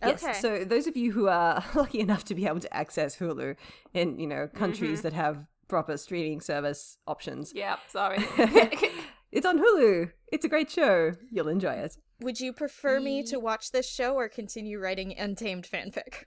Yes. Okay. So those of you who are *laughs* lucky enough to be able to access Hulu in, you know, countries mm-hmm. that have proper streaming service options, Yeah, sorry. *laughs* *laughs* it's on Hulu. It's a great show. You'll enjoy it. Would you prefer me to watch this show or continue writing untamed fanfic?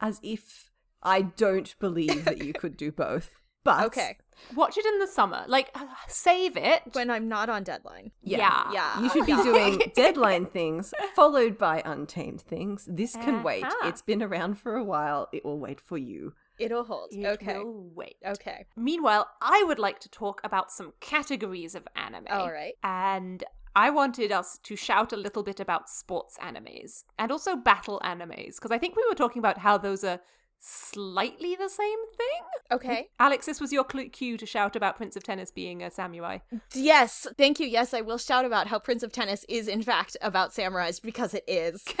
As if I don't believe that you could do both. But Okay. Watch it in the summer. Like, save it. When I'm not on deadline. yeah. Yeah. You should be doing *laughs* deadline things followed by untamed things. This can wait. Uh-huh. It's been around for a while. It will wait for you. It'll hold. It okay. will wait. Okay. Meanwhile, I would like to talk about some categories of anime. All right. And I wanted us to shout a little bit about sports animes and also battle animes, because I think we were talking about how those are slightly the same thing. Okay. Alex, this was your cue to shout about Prince of Tennis being a samurai. Yes. Thank you. Yes, I will shout about how Prince of Tennis is, in fact, about samurais because it is. *laughs*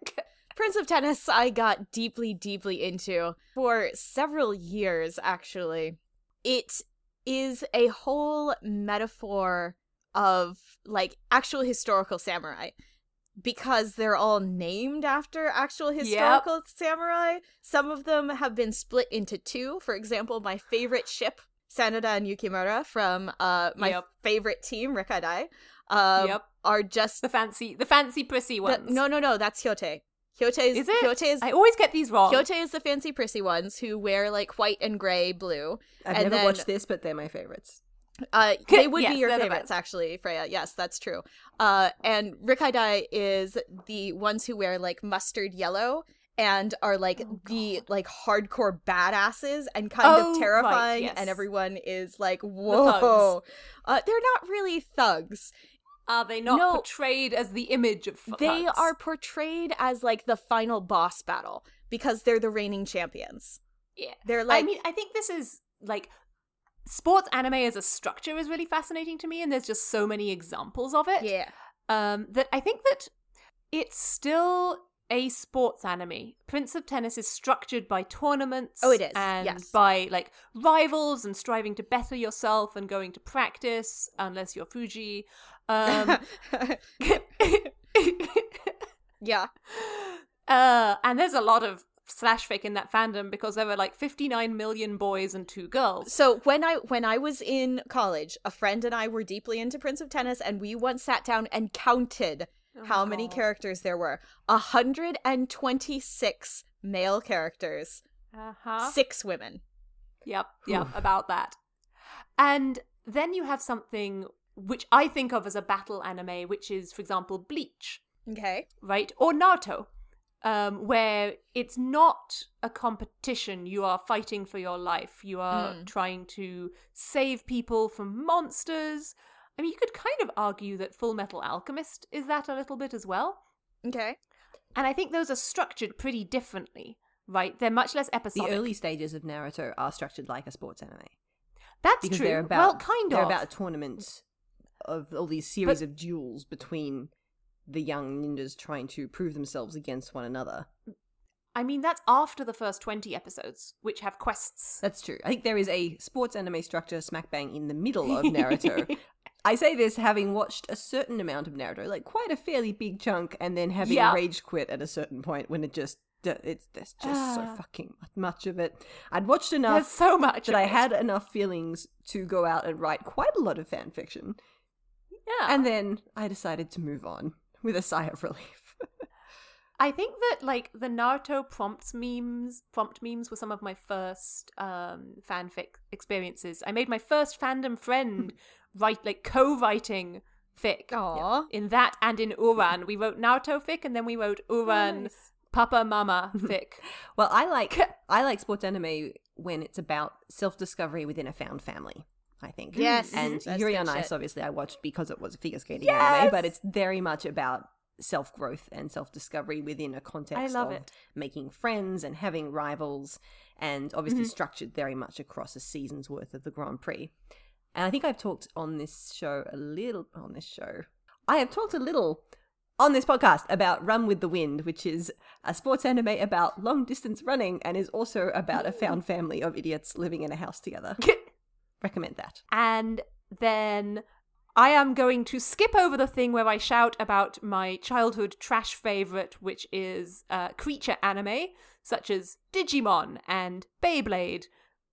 *laughs* Prince of Tennis, I got deeply, deeply into for several years, actually. It is a whole metaphor of like actual historical samurai because they're all named after actual historical samurai. Some of them have been split into two. For example, my favorite ship, Sanada and Yukimura from uh, my Yep. favorite team, Rikkaidai, um, Yep. are just the fancy, the fancy prissy the- ones. no, no, no. That's Hyotei. Hyotei is, is it? Hyotei is I always get these wrong. Hyotei is the fancy prissy ones who wear like white and gray, blue. I've And never then- watched this, but they're my favorites. Uh, *laughs* they would Yes, be your favorites, actually, Freya. Yes, that's true. Uh, and Rikkaidai is the ones who wear like mustard yellow and are like Oh, the like hardcore badasses and kind Oh, of right, terrifying, yes. and everyone is like, thugs. "Whoa!" Uh, they're not really thugs. Are they not No. portrayed as the image of f- They are portrayed as like the final boss battle because they're the reigning champions. Yeah. They're like I mean, I think this is like sports anime as a structure is really fascinating to me, and there's just so many examples of it. yeah. Um, that I think that it's still a sports anime. Prince of Tennis is structured by tournaments. Oh, it is, and yes. by like rivals and striving to better yourself and going to practice, unless you're Fuji. Um, *laughs* *laughs* yeah. *laughs* Uh, and there's a lot of slash fic in that fandom because there were like 59 million boys and two girls. So when I when I was in college, a friend and I were deeply into Prince of Tennis, and we once sat down and counted how many characters there were. A hundred and twenty-six male characters, Uh-huh. six women. Yep, yep, Oof. about that. And then you have something which I think of as a battle anime, which is, for example, Bleach, Okay. right? Or Naruto, um, where it's not a competition. You are fighting for your life. You are Mm. trying to save people from monsters. I mean, you could kind of argue that Full Metal Alchemist is that a little bit as well. Okay. And I think those are structured pretty differently, right? They're much less episodic. The early stages of Naruto are structured like a sports anime That's because true. they're about well, kind they're of. about a tournament of all these series But- of duels between the young ninjas trying to prove themselves against one another. I mean, that's after the first 20 episodes, which have quests. That's true. I think there is a sports anime structure smack bang in the middle of *laughs* Naruto. *laughs* I say this having watched a certain amount of Naruto, like quite a fairly big chunk, and then having Yeah. rage quit at a certain point when it just it's there's just so Ah. fucking much of it. I'd watched enough There's so much. that I it. had enough feelings to go out and write quite a lot of fan fiction, Yeah. and then I decided to move on with a sigh of relief. *laughs* I think that like the Naruto prompts memes, prompt memes were some of my first um fanfic experiences. I made my first fandom friend *laughs* write like co-writing fic. Aw. In that and in Ouran, we wrote Naruto fic and then we wrote Ouran Nice. Papa Mama *laughs* fic. Well, I like I like sports anime when it's about self discovery within a found family. I think. Yes, And that's Yuri on Ice, shit. obviously, I watched because it was a figure skating anime, but it's very much about self growth and self discovery within a context of it. making friends and having rivals, and obviously Mhm. structured very much across a season's worth of the Grand Prix. And I think I've talked on this show a little on this show. I have talked a little on this podcast about Run with the Wind, which is a sports anime about long distance running and is also about a *laughs* found family of idiots living in a house together. *laughs* Recommend that. and then I am going to skip over the thing where I shout about my childhood trash favorite, which is uh, creature anime, such as Digimon and Beyblade,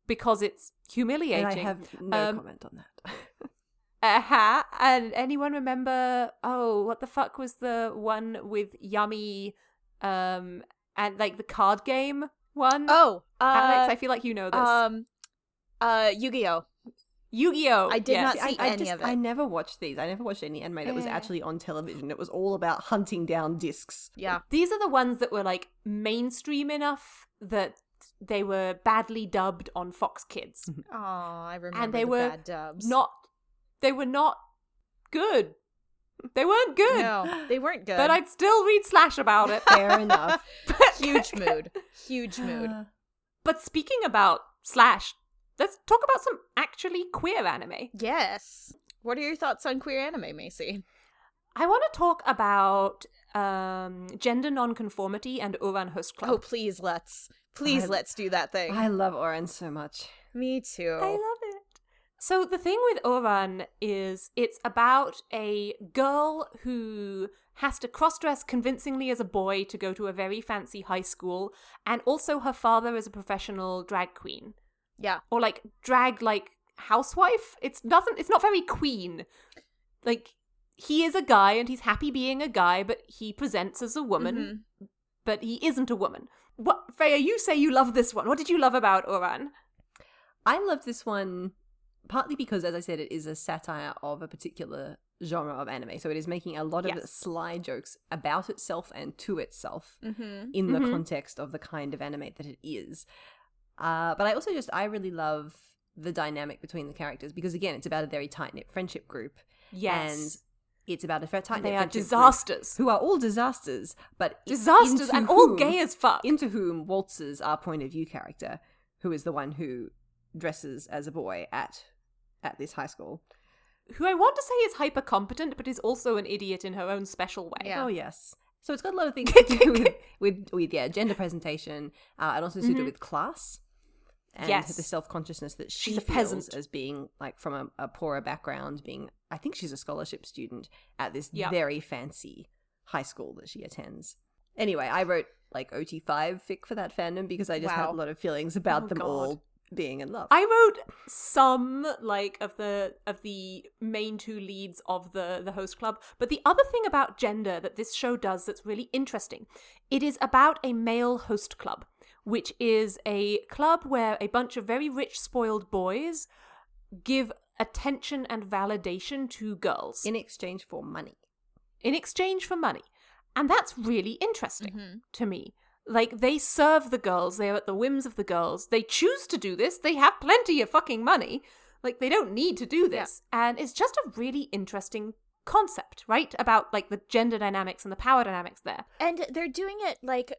because it's humiliating. And I have no Um, comment on that. *laughs* *laughs* Uh-huh. And anyone remember? Oh, what the fuck was the one with Yummy, um, and like the card game one? Oh, Alex, uh, I feel like you know this. um, uh, Yu-Gi-Oh. Yu-Gi-Oh. I did yes. not see I, I any just, of it. I never watched these. I never watched any anime that was actually on television. It was all about hunting down discs. Yeah. These are the ones that were like mainstream enough that they were badly dubbed on Fox Kids. *laughs* Oh, I remember and they the were bad dubs. Not, they were not good. They weren't good. No, they weren't good. But I'd still read slash about it. Fair enough. *laughs* huge mood. Huge mood. *sighs* But speaking about slash, let's talk about some actually queer anime. Yes. What are your thoughts on queer anime, Macy? I want to talk about um, gender nonconformity and Ouran Host Club. Oh, please, let's. Please, I- let's do that thing. I love Ouran so much. Me too. I love it. So the thing with Ouran is it's about a girl who has to cross-dress convincingly as a boy to go to a very fancy high school, and also her father is a professional drag queen yeah. or like drag like housewife. It's doesn't. It's not very queen. Like he is a guy and he's happy being a guy, but he presents as a woman, but he isn't a woman. What Freya? You say you love this one. What did you love about Ouran? I love this one partly because, as I said, it is a satire of a particular genre of anime. So it is making a lot of Yes. sly jokes about itself and to itself Mm-hmm. in the Mhm. context of the kind of anime that it is. Uh, but I also just, I really love the dynamic between the characters because, again, it's about a very tight knit friendship group. Yes, And it's about a very tight knit they are friendship group disasters. who are all disasters, but disasters and all gay as fuck. into whom waltzes our point of view character, who is the one who dresses as a boy at at this high school. who I want to say is hyper competent, but is also an idiot in her own special way. Yeah. Oh yes. So it's got a lot of things *laughs* to do with, with with yeah gender presentation, uh, and also to do Mhm. with class. And Yes. the self consciousness that she She's a feels peasant. as being like from a, a poorer background, being I think she's a scholarship student at this Yeah. very fancy high school that she attends. Anyway, I wrote like OT five fic for that fandom because I just had a lot of feelings about Oh, them God. all being in love. I wrote some like of the of the main two leads of the the host club, but the other thing about gender that this show does that's really interesting, it is about a male host club, which is a club where a bunch of very rich spoiled boys give attention and validation to girls in exchange for money. in exchange for money. And that's really interesting Mm-hmm. to me. Like, they serve the girls, they are at the whims of the girls. They choose to do this, they have plenty of fucking money. Like, they don't need to do this. And it's just a really interesting concept, right? About, like, the gender dynamics and the power dynamics there. And they're doing it like,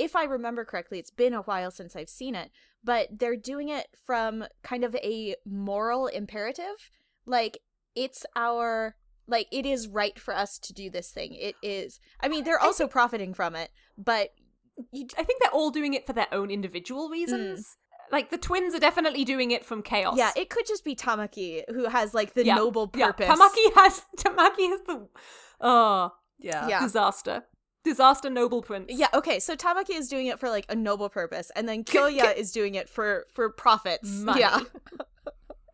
if I remember correctly, it's been a while since I've seen it, but they're doing it from kind of a moral imperative. Like, it's our. Like, it is right for us to do this thing. It is. I mean, they're also profiting from it, but you, I think they're all doing it for their own individual reasons. Mm. Like the twins are definitely doing it from chaos. Yeah, it could just be Tamaki who has like the Yeah, noble yeah. purpose. Tamaki has *laughs* Tamaki has the oh Yeah. Yeah. disaster, disaster noble prince. Yeah, okay, so Tamaki is doing it for like a noble purpose, and then *laughs* Kyoya is doing it for for profits. Money. Yeah. *laughs*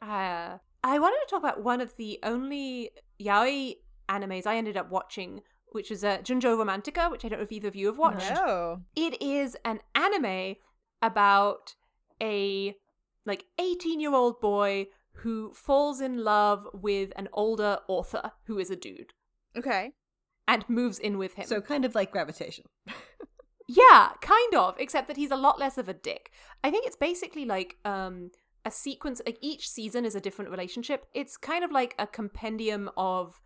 Uh, I wanted to talk about one of the only yaoi animes I ended up watching, which is uh, Junjo Romantica, which I don't know if either of you have watched. Oh. It is an anime about a like 18 year old boy who falls in love with an older author who is a dude Okay. And moves in with him. So kind of like gravitation. *laughs* Yeah, kind of, except that he's a lot less of a dick. I think it's basically like um a sequence like each season is a different relationship. It's kind of like a compendium of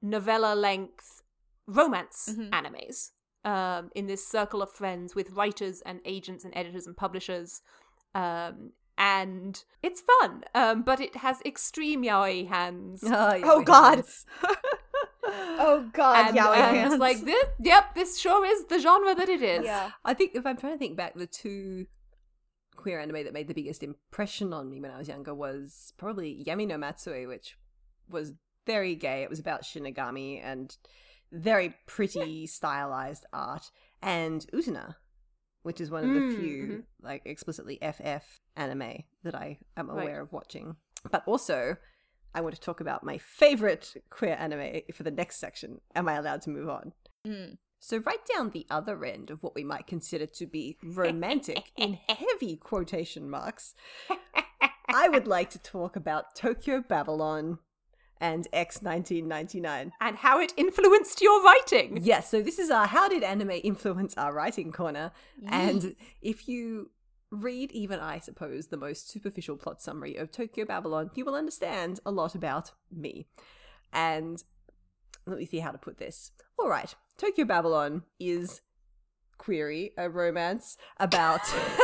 novella length romance Mhm. animes. Um in this circle of friends with writers and agents and editors and publishers. Um and it's fun. Um but it has extreme yaoi hands. *laughs* Oh, Oh, God. *laughs* Oh god, and, yaoi and it's like this yep, this sure is the genre that it is. yeah. I think if I'm trying to think back, the two queer anime that made the biggest impression on me when I was younger was probably Yami no Matsuei, which was very gay. It was about Shinigami and very pretty stylized art, and Utena, which is one of the Mm, few mhm. like explicitly FF anime that I am Right. aware of watching. But also, I want to talk about my favorite queer anime for the next section. Am I allowed to move on? Mm. So, right down the other end of what we might consider to be romantic, *laughs* in heavy quotation marks, I would like to talk about Tokyo Babylon and X 1999. And how it influenced your writing. Yes, so this is our How Did Anime Influence Our Writing Corner? And if you read, even I suppose, the most superficial plot summary of Tokyo Babylon, you will understand a lot about me. And let me see how to put this. All right, Tokyo Babylon is query a romance about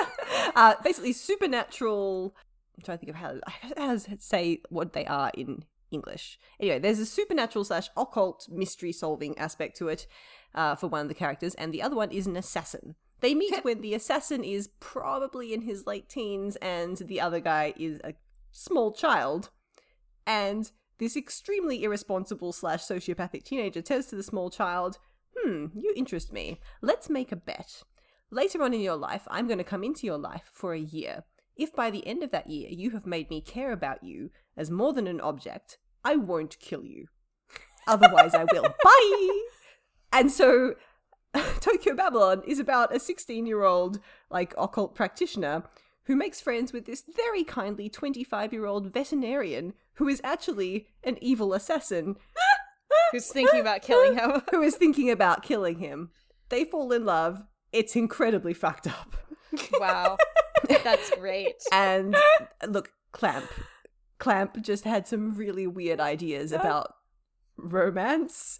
*laughs* uh, basically supernatural. I'm trying to think of how, how to say what they are in English. Anyway, there's a supernatural slash occult mystery solving aspect to it uh, for one of the characters, and the other one is an assassin. They meet when the assassin is probably in his late teens and the other guy is a small child. And this extremely irresponsible slash sociopathic teenager says to the small child, Hmm, you interest me. Let's make a bet. Later on in your life, I'm going to come into your life for a year. If by the end of that year you have made me care about you as more than an object, I won't kill you. Otherwise, I will. *laughs* Bye! And so, *laughs* Tokyo Babylon is about a 16 year old, like, occult practitioner who makes friends with this very kindly 25 year old veterinarian who is actually an evil assassin *laughs* Who's thinking about killing him? *laughs* who is thinking about killing him. They fall in love. It's incredibly fucked up. wow. That's great. And look, Clamp. Clamp just had some really weird ideas about romance.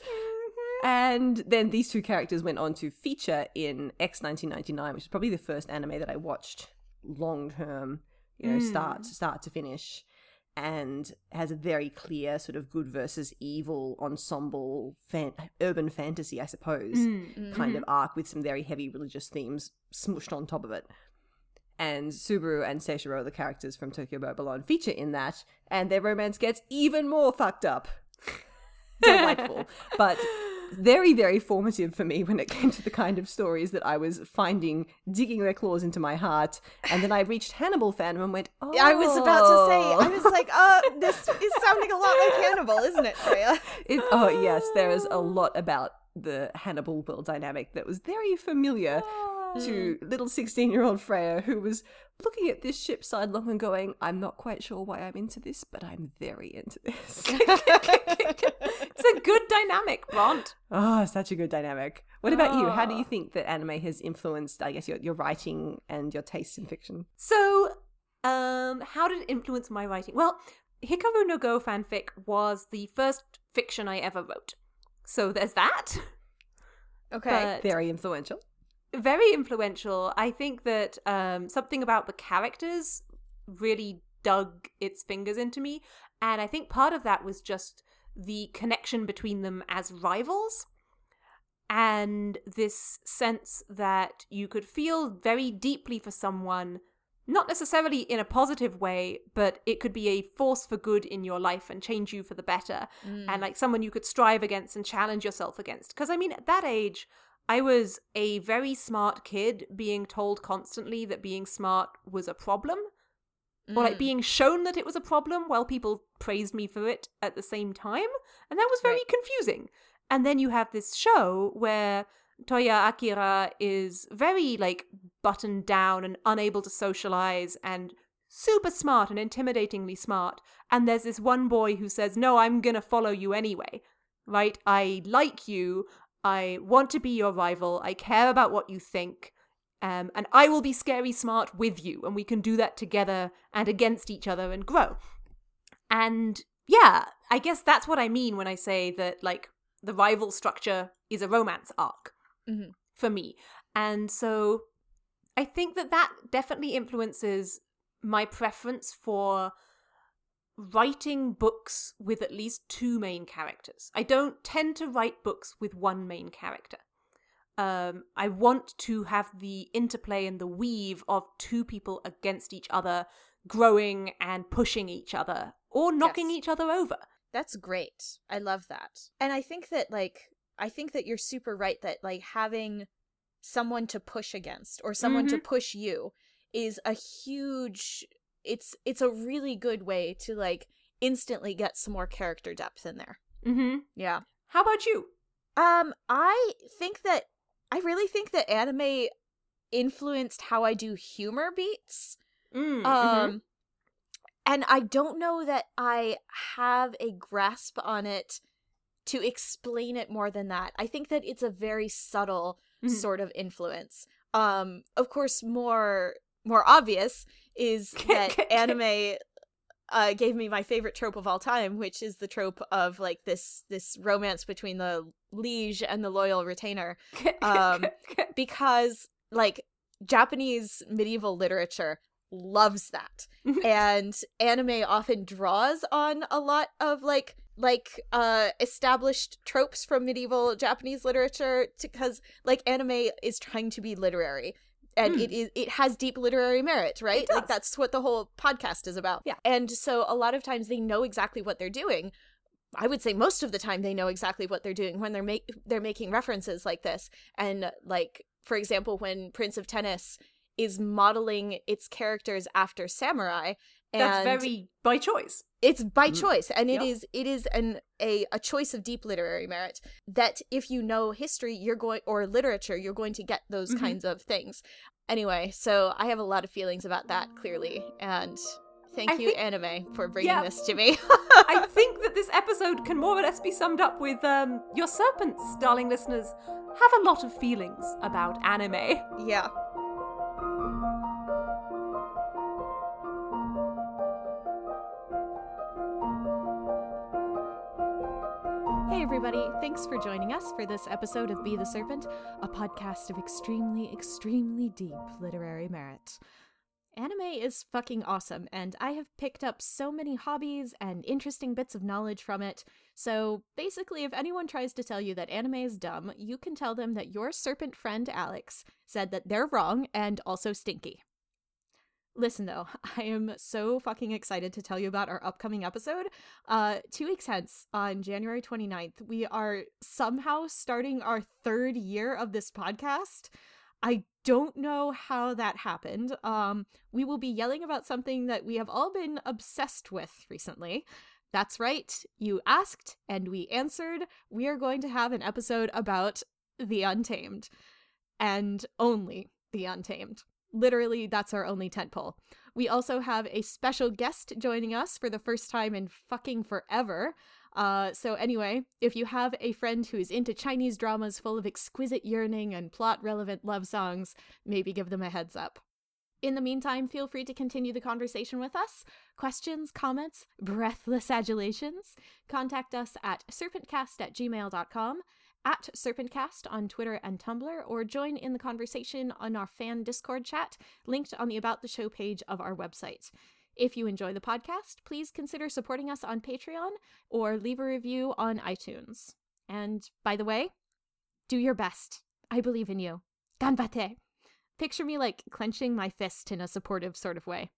And then these two characters went on to feature in X 1999, which is probably the first anime that I watched long term, you know, start hmm. start to finish, and has a very clear sort of good versus evil ensemble, fan- urban fantasy, I suppose, hmm, hmm. kind of mm-hmm. arc with some very heavy religious themes smushed on top of it. And Subaru and Seishiro, the characters from Tokyo Babylon, feature in that, and their romance gets even more fucked up. *laughs* Delightful. but very, very formative for me when it came to the kind of stories that I was finding digging their claws into my heart. And then I reached Hannibal fandom and went, oh. I was about to say, I was like, uh, this is sounding a lot like Hannibal, isn't it, Freya? *laughs* It, oh, yes, there is a lot about the Hannibal world dynamic that was very familiar to mm. little 16 year old Freya, who was looking at this ship sidelong and going, I'm not quite sure why I'm into this, but I'm very into this. *laughs* *laughs* It's a good dynamic, Bront. oh, such a good dynamic. What about you? How do you ah. think that anime has influenced, I guess, your, your writing and your tastes in fiction? So, um, how did it influence my writing? Well, Hikaru no Go fanfic was the first fiction I ever wrote. So there's that. Okay. But Very influential. Very influential. I think that um, something about the characters really dug its fingers into me. And I think part of that was just the connection between them as rivals. and this sense that you could feel very deeply for someone not necessarily in a positive way, but it could be a force for good in your life and change you for the better. Mm. And like someone you could strive against and challenge yourself against. Because I mean, at that age, I was a very smart kid being told constantly that being smart was a problem, or like Mm. being shown that it was a problem while people praised me for it at the same time. And that was very Right. confusing. And then you have this show where Toya Akira is very like buttoned down and unable to socialize and super smart and intimidatingly smart. And there's this one boy who says, No, I'm gonna follow you anyway. Right? I like you. I want to be your rival. I care about what you think. Um, and I will be scary smart with you. And we can do that together and against each other and grow. And yeah, I guess that's what I mean when I say that, like, the rival structure is a romance arc Mhm. for me. And so I think that that definitely influences my preference for writing books with at least two main characters. I don't tend to write books with one main character. Um, I want to have the interplay and the weave of two people against each other, growing and pushing each other, or knocking Yes. each other over. That's great. I love that. And I think that like I think that you're super right that like having someone to push against or someone to push you is a huge it's it's a really good way to like instantly get some more character depth in there. Mm-hmm. Yeah. How about you? Um I think that I really think that anime influenced how I do humor beats. Mm, Um mhm. and I don't know that I have a grasp on it to explain it more than that. I think that it's a very subtle Mhm. sort of influence. Um of course more more obvious is *laughs* that anime uh, gave me my favorite trope of all time, which is the trope of like this this romance between the liege and the loyal retainer. Um, because like Japanese medieval literature loves that. *laughs* and anime often draws on a lot of like like uh established tropes from medieval Japanese literature because like anime is trying to be literary and Hmm. it is it has deep literary merit, right? Like that's what the whole podcast is about. Yeah. And so a lot of times they know exactly what they're doing. I would say most of the time they know exactly what they're doing when they're make they're making references like this. And like for example, when Prince of Tennis is modeling its characters after samurai, and That's very by choice. it's by Mm. choice, and it Yeah. is it is an a a choice of deep literary merit that if you know history, you're going or literature, you're going to get those Mhm. kinds of things. Anyway, so I have a lot of feelings about that clearly, and thank I you, think- anime, for bringing Yeah. this to me. *laughs* I *laughs* think that this episode can more or less be summed up with um, your serpents, darling listeners, have a lot of feelings about anime. yeah. Thanks for joining us for this episode of Be the Serpent, a podcast of extremely, extremely deep literary merit. Anime is fucking awesome, and I have picked up so many hobbies and interesting bits of knowledge from it. So basically, if anyone tries to tell you that anime is dumb, you can tell them that your serpent friend Alex said that they're wrong and also stinky. Listen though, *laughs* I am so fucking excited to tell you about our upcoming episode. Uh, two weeks hence, on January 29th, we are somehow starting our third year of this podcast. I don't know how that happened. Um, we will be yelling about something that we have all been obsessed with recently. That's right, you asked and we answered. We are going to have an episode about The Untamed and only The Untamed. Literally, that's our only tentpole. We also have a special guest joining us for the first time in fucking forever. Uh, so anyway, if you have a friend who is into Chinese dramas full of exquisite yearning and plot-relevant love songs, maybe give them a heads up. In the meantime, feel free to continue the conversation with us. Questions, comments, breathless adulations. Contact us at serpentcast at gmail.com, at serpentcast on Twitter and Tumblr, or join in the conversation on our fan Discord chat, linked on the About the Show page of our website. If you enjoy the podcast, please consider supporting us on Patreon or leave a review on iTunes. And by the way, Do your best. I believe in you. Ganbate. Picture me like clenching my fist in a supportive sort of way.